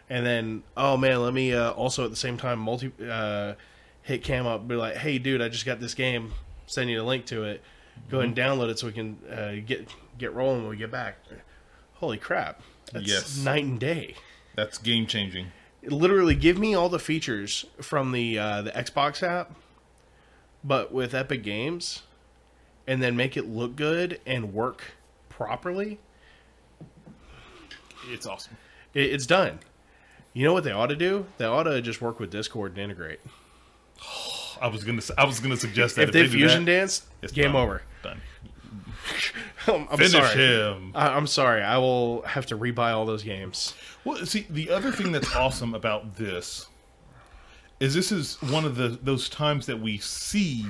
And then, oh man, let me uh, also at the same time multi uh, hit cam up, be like, "Hey, dude, I just got this game. Send you the link to it. Go ahead and Mm-hmm. download it so we can uh, get get rolling when we get back." Holy crap! That's Yes. night and day. That's game changing. Literally, give me all the features from the uh, the Xbox app, but with Epic Games, and then make it look good and work properly. It's awesome. It, it's done. You know what they ought to do? They ought to just work with Discord and integrate. I was gonna I was gonna suggest that If they do fusion that, dance, it's game done. over. Done. I'm, I'm Finish sorry. him. I, I'm sorry. I will have to rebuy all those games. Well, see, the other thing that's awesome about this is this is one of the those times that we see.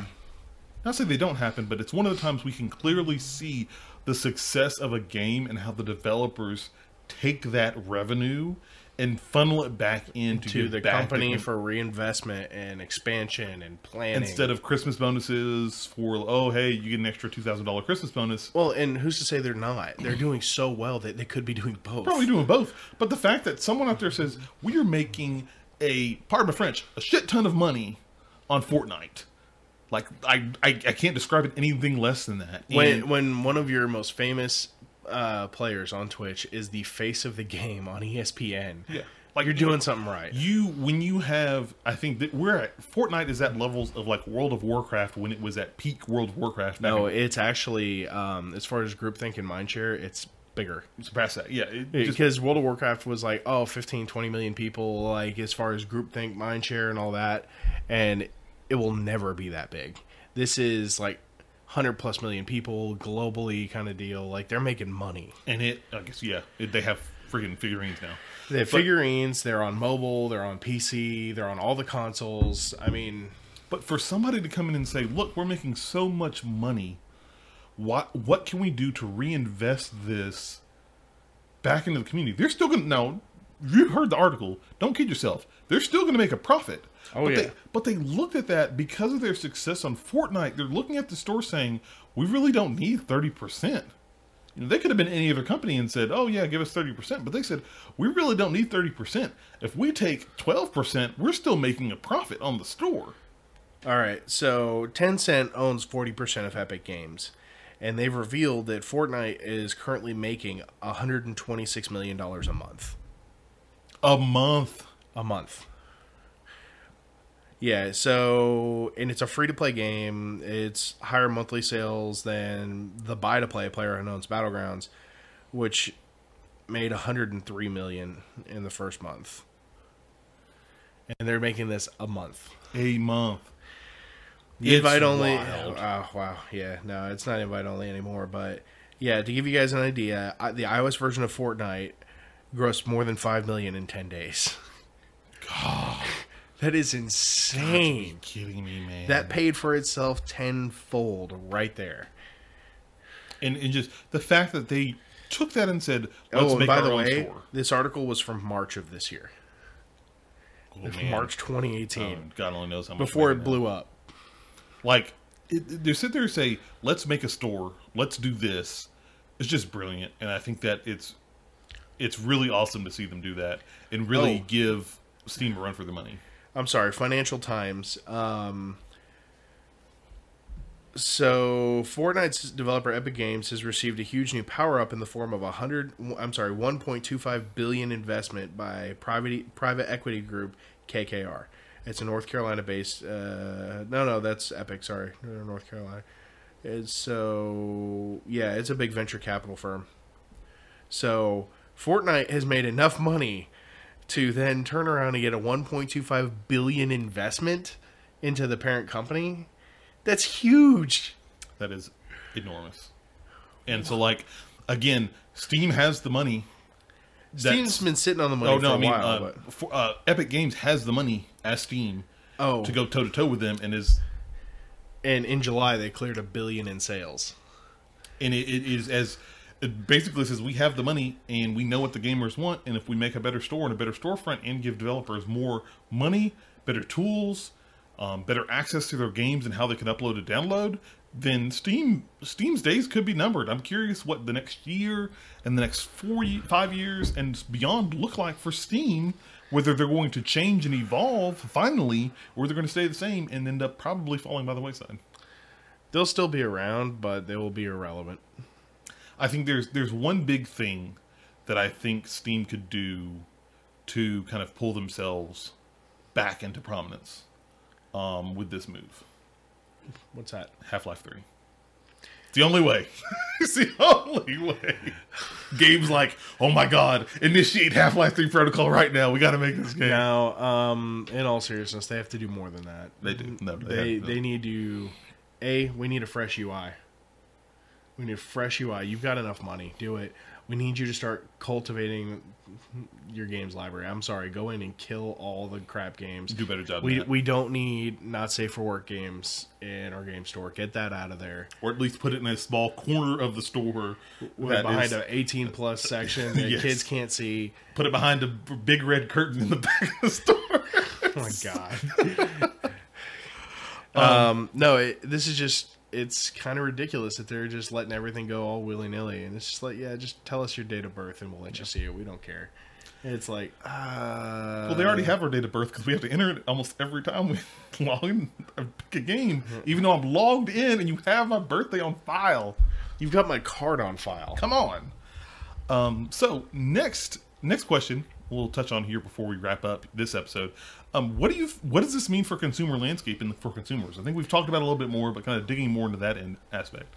Not say they don't happen, but it's one of the times we can clearly see the success of a game and how the developers take that revenue and funnel it back into To the back company for reinvestment and expansion and planning. instead of Christmas bonuses for oh hey you get an extra two thousand dollar Christmas bonus. well, and who's to say they're not? They're doing so well that they could be doing both. Probably doing both. But the fact that someone out there says we are making a pardon my French, a shit ton of money on Fortnite. Like I, I, I can't describe it anything less than that. when And- when one of your most famous uh, players on Twitch is the face of the game on ESPN. Yeah. Like you're doing something right. You when you have, I think that we're at Fortnite is at levels of like World of Warcraft when it was at peak World of Warcraft. No, in- it's actually um, as far as groupthink and mindshare, it's bigger. surpass that. Yeah, it just, because World of Warcraft was like, oh, 15, 20 million people, like as far as groupthink, mindshare, and all that, and it will never be that big. This is like 100 plus million people globally kind of deal. Like they're making money. and it. I guess yeah, it, they have freaking figurines now. They have figurines, they're on mobile, they're on PC, they're on all the consoles. I mean, But for somebody to come in and say, "Look, we're making so much money. What what can we do to reinvest this back into the community?" They're still going to now. You heard the article. Don't kid yourself. They're still going to make a profit. Oh, but yeah. They, but they looked at that because of their success on Fortnite. They're looking at the store saying, "We really don't need thirty percent." You know, they could have been any other company and said, "Oh yeah, give us thirty percent," but they said, "We really don't need thirty percent. If we take twelve percent, we're still making a profit on the store." All right, so Tencent owns 40% of Epic Games, and they've revealed that Fortnite is currently making $126 million a month. A month. A month. Yeah, so, and it's a free to play game. It's higher monthly sales than the buy to play PlayerUnknown's Battlegrounds, which made 103 million in the first month. And they're making this a month. A month. The It's invite only. wild. Oh wow, yeah, no, it's not invite only anymore. But yeah, to give you guys an idea, the iOS version of Fortnite grossed more than five million in ten days. God, That is you insane. kidding me, man? That paid for itself tenfold right there. and, and just the fact that they took that and said, "Let's oh, and by the way, store." this article was from March of this year, Oh. March 2018, Oh, God only knows how much before it blew up. Like it, they sit there and say, "Let's make a store. Let's do this." It's just brilliant, and I think that it's it's really awesome to see them do that and really Oh. give Steam a run for the money. I'm sorry, Financial Times. Um, so Fortnite's developer Epic Games has received a huge new power up in the form of a hundred. I'm sorry, 1.25 billion investment by private private equity group KKR. It's a North Carolina based. Uh, no, no, that's Epic. Sorry, North Carolina. It's so yeah, it's a big venture capital firm. So Fortnite has made enough money to then turn around and get a 1.25 billion investment into the parent company. That's huge. That is enormous. And so, like again, Steam has the money. Steam's been sitting on the money Oh for no, a I mean, while, uh, but for, uh, Epic Games has the money as Steam oh, to go toe to toe with them, and is and in July they cleared a billion in sales. and it, it is as it basically says we have the money and we know what the gamers want, and if we make a better store and a better storefront and give developers more money, better tools, um, better access to their games and how they can upload and download, then Steam Steam's days could be numbered. I'm curious what the next year and the next four, five years and beyond look like for Steam. Whether they're going to change and evolve finally, or they're going to stay the same and end up probably falling by the wayside. They'll still be around, but they will be irrelevant. I think there's there's one big thing that I think Steam could do to kind of pull themselves back into prominence um, with this move. What's that? Half Life Three. It's the only way. it's the only way. Games like, oh my god, initiate Half Life Three protocol right now. We got to make this game. Now, um, in all seriousness, they have to do more than that. They do. No, they they they need to. A, we need a fresh UI. We need a fresh UI. You've got enough money. Do it. We need you to start cultivating your games library. I'm sorry. Go in and kill all the crap games. Do better job. We, than that. we don't need not safe for work games in our game store. Get that out of there. or at least put it in a small corner of the store that behind is- an 18 plus section that Yes. kids can't see. put it behind a big red curtain in the back of the store. Oh my god. um, no, it, this is just it's kind of ridiculous that they're just letting everything go all willy nilly, and it's just like, yeah, just tell us your date of birth and we'll let you see it. We don't care. And it's like, uh, Well, they already have our date of birth because we have to enter it almost every time we log in and pick a game. Even though I'm logged in and you have my birthday on file. You've got my card on file. Come on. Um, so next next question we'll touch on here before we wrap up this episode. Um, what do you what does this mean for consumer landscape and for consumers? I think we've talked about it a little bit more, but kind of digging more into that in aspect.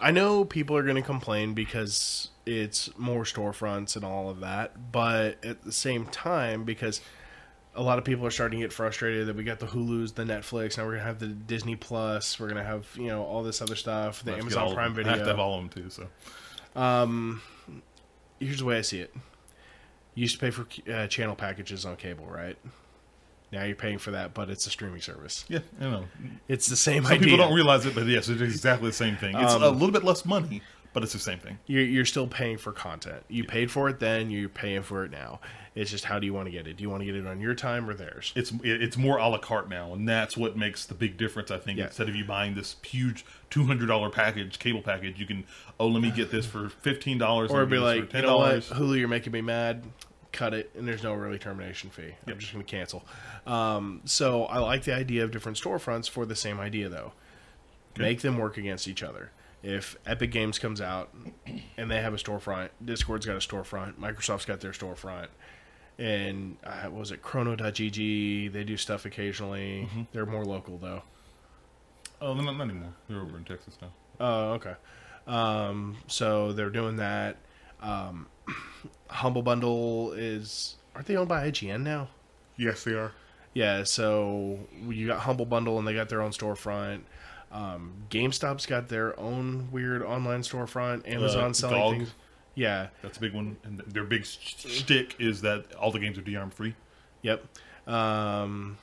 I know people are going to complain because it's more storefronts and all of that, but at the same time, because a lot of people are starting to get frustrated that we got the Hulu's, the Netflix, now we're gonna have the Disney Plus, we're gonna have you know all this other stuff, the I have to get Amazon Prime I Video. have to have all of them too. So Um, here's the way I see it. You used to pay for uh, channel packages on cable, right? Now you're paying for that, but it's a streaming service. yeah, I know. It's the same Some idea. people don't realize it, but yes, it's exactly the same thing. It's Um, a little bit less money, but it's the same thing. you're, you're still paying for content. You paid for it then, you're paying for it now. It's just how do you want to get it? Do you want to get it on your time or theirs? It's it's more a la carte now, and that's what makes the big difference. I think Yeah. instead of you buying this huge two hundred dollar package, cable package, you can oh let me get this for fifteen dollars, Or be like, you know what. Hulu, you're making me mad. Cut it, and there's no early termination fee. I'm just going to cancel. Um, so I like the idea of different storefronts for the same idea, though. Make them work against each other. If Epic Games comes out and they have a storefront, Discord's got a storefront, Microsoft's got their storefront, and uh, what was it Chrono.gg? They do stuff occasionally. Mm-hmm. They're more local though. Oh, no, not anymore. They're over in Texas now. Oh, okay. Um, so they're doing that. Um, Humble Bundle is aren't they owned by IGN now? Yes, they are. Yeah, so you got Humble Bundle and they got their own storefront. Um, GameStop's got their own weird online storefront. Amazon Uh, selling GOG. things. Yeah. That's a big one, and their big sh- shtick is that all the games are DRM free. Yep. Um,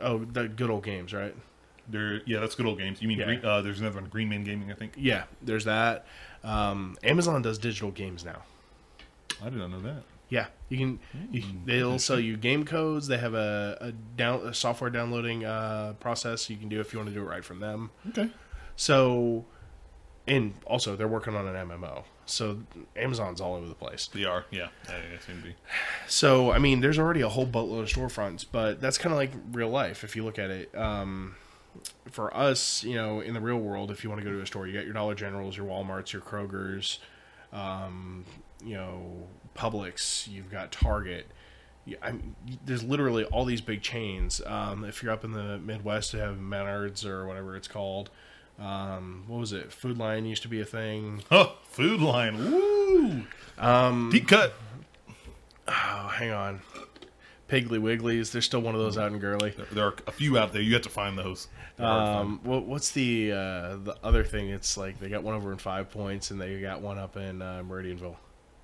oh, the good old games, right? They're yeah, that's good old games. You mean Yeah. Green, uh, there's another one, Green Man Gaming, I think. Yeah, there's that. Um, Amazon does digital games now. I did not know that. Yeah, you can. You, Hmm, they'll sell you game codes. They have a, a down a software downloading uh, process you can do if you want to do it right from them. Okay. So, and also they're working on an MMO. So Amazon's all over the place. They are. Yeah, seem to be. So I mean, there's already a whole boatload of storefronts, but that's kind of like real life if you look at it. Um, for us, you know, in the real world, if you want to go to a store, you got your Dollar Generals, your WalMarts, your Krogers, um, you know, Publix. You've got Target. I mean, there's literally all these big chains. Um, if you're up in the Midwest, you have Menards or whatever it's called. Um, what was it? Food Lion used to be a thing. Oh, Food Lion. Woo! Um, Deep cut. oh, hang on. Piggly Wigglies. There's still one of those out in Gurley. There- There are a few out there. You have to find those. They're hard to find. Um, what, what's the uh, the other thing? It's like they got one over in Five Points, and they got one up in uh, Meridianville.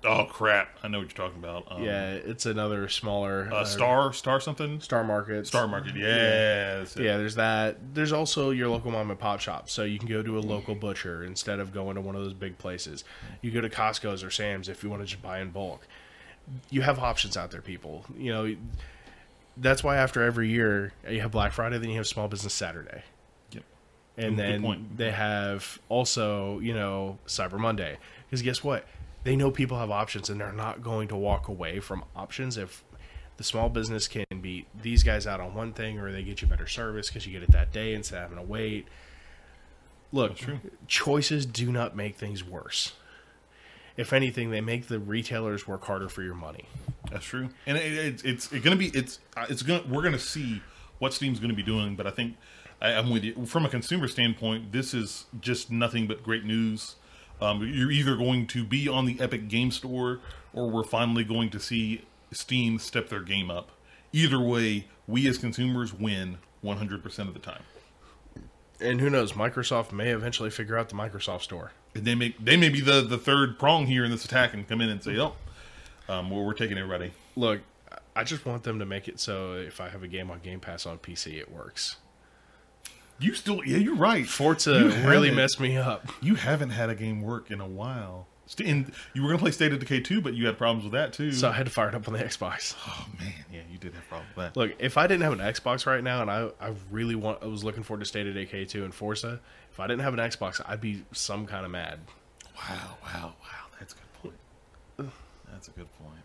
oh crap! I know what you're talking about. Um, yeah, it's another smaller Uh, Star, Star something. Star Market. Star Market. Yes. Yeah, there's that. There's also your local mom and pop shop, so you can go to a local butcher instead of going to one of those big places. You go to Costco's or Sam's if you want to just buy in bulk. You have options out there, people. You know, that's why after every year you have Black Friday, then you have Small Business Saturday. Yep. and Good then point. they have also you know cyber monday because guess what they know people have options and they're not going to walk away from options if the small business can beat these guys out on one thing or they get you better service because you get it that day instead of having to wait look choices do not make things worse if anything they make the retailers work harder for your money That's true, and it, it, it's it's gonna be it's uh, it's gonna we're gonna see what Steam's gonna be doing, but I think I, I'm with you from a consumer standpoint. This is just nothing but great news. Um, you're either going to be on the Epic Game Store, or we're finally going to see Steam step their game up. Either way, we as consumers win 100 percent of the time. and who knows microsoft may eventually figure out the microsoft store And they may they may be the the third prong here in this attack and come in and say, "Oh, um, well, we're taking everybody." Look, I just want them to make it so if I have a game on Game Pass on PC, it works. You still, yeah, you're right. Forza You really messed me up. You haven't had a game work in a while. And you were going to play State of Decay 2, but you had problems with that too. So I had to fire it up on the Xbox. oh man, yeah, you did have problems with that. Look, if I didn't have an Xbox right now, and I, I really want, I was looking forward to State of Decay 2 and Forza. If I didn't have an Xbox, I'd be some kind of mad. Wow, wow, wow. That's a good point. That's a good point.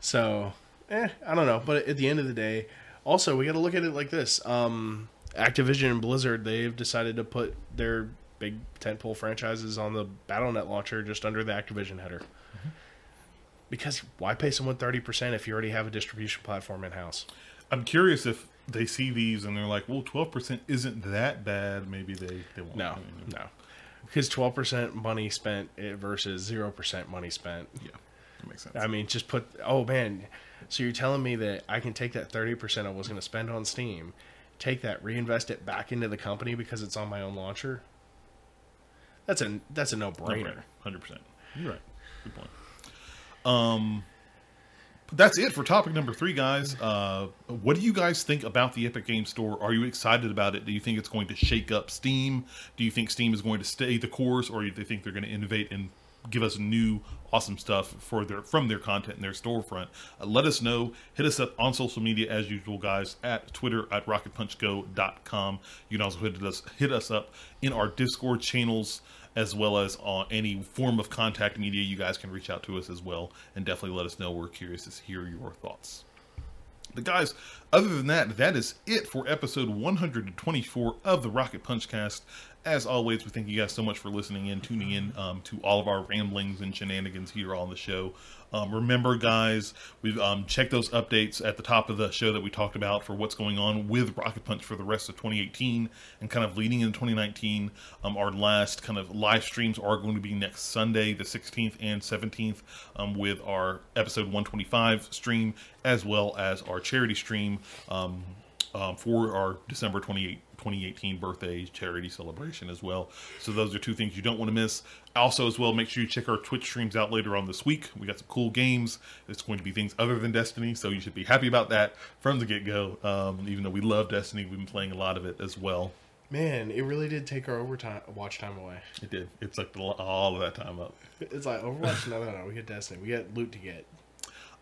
So, eh, I don't know. But at the end of the day, also we got to look at it like this: um, Activision and Blizzard, they've decided to put their big tentpole franchises on the BattleNet launcher just under the Activision header. Because why pay someone thirty percent if you already have a distribution platform in house? I'm curious if they see these and they're like, well, 12% isn't that bad. Maybe they, they won't. No, I mean, no, because twelve percent money spent versus zero percent money spent. Yeah, that makes sense. I mean, just put. Oh man, so you're telling me that I can take that thirty percent I was going to spend on Steam, take that, reinvest it back into the company because it's on my own launcher? That's a that's a no brainer. Hundred percent. You're right. Good point. Um, but that's it for topic number three, guys. Uh, what do you guys think about the Epic Game Store? Are you excited about it? Do you think it's going to shake up Steam? Do you think Steam is going to stay the course, or do you think they're going to innovate and give us new awesome stuff for their from their content in their storefront? Uh, let us know. Hit us up on social media as usual, guys. At Twitter at RocketPunchGo.com. You can also hit us hit us up in our Discord channels as well as on any form of contact media, you guys can reach out to us as well and definitely let us know. We're curious to hear your thoughts. But guys, other than that, that is it for episode 124 of the Rocket Punch Cast. As always, we thank you guys so much for listening in, tuning in um, to all of our ramblings and shenanigans here on the show. Um, remember, guys, we've um, checked those updates at the top of the show that we talked about for what's going on with Rocket Punch for the rest of 2018 and kind of leading into 2019. Um, our last kind of live streams are going to be next Sunday, the 16th and 17th, um, with our episode 125 stream as well as our charity stream um, um, for our December 28th. 2018 birthday charity celebration as well. So those are two things you don't want to miss. Also, as well, make sure you check our Twitch streams out later on this week. We got some cool games. It's going to be things other than Destiny, so you should be happy about that from the get go. Um, even though we love Destiny, we've been playing a lot of it as well. Man, it really did take our overtime watch time away. It did. It the, all of that time up. It's like Overwatch. no, no, no. We get Destiny. We got loot to get.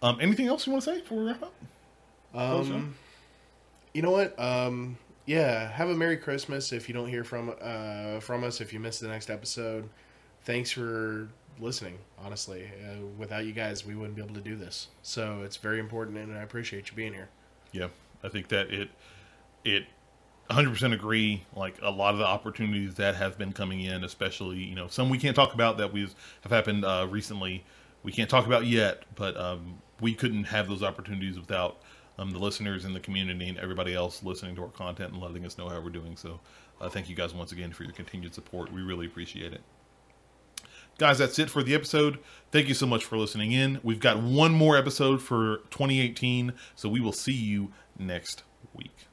Um, anything else you want to say before we wrap up? Um, you know what? Um, yeah, have a Merry Christmas if you don't hear from uh, from us. If you miss the next episode, thanks for listening. Honestly, uh, without you guys, we wouldn't be able to do this. So it's very important, and I appreciate you being here. Yeah, I think that it it 100% agree. Like a lot of the opportunities that have been coming in, especially you know some we can't talk about that we have happened uh, recently. We can't talk about yet, but um, we couldn't have those opportunities without um, the listeners in the community and everybody else listening to our content and letting us know how we're doing. So, uh, thank you guys once again for your continued support. We really appreciate it. Guys, that's it for the episode. Thank you so much for listening in. We've got one more episode for 2018, so we will see you next week.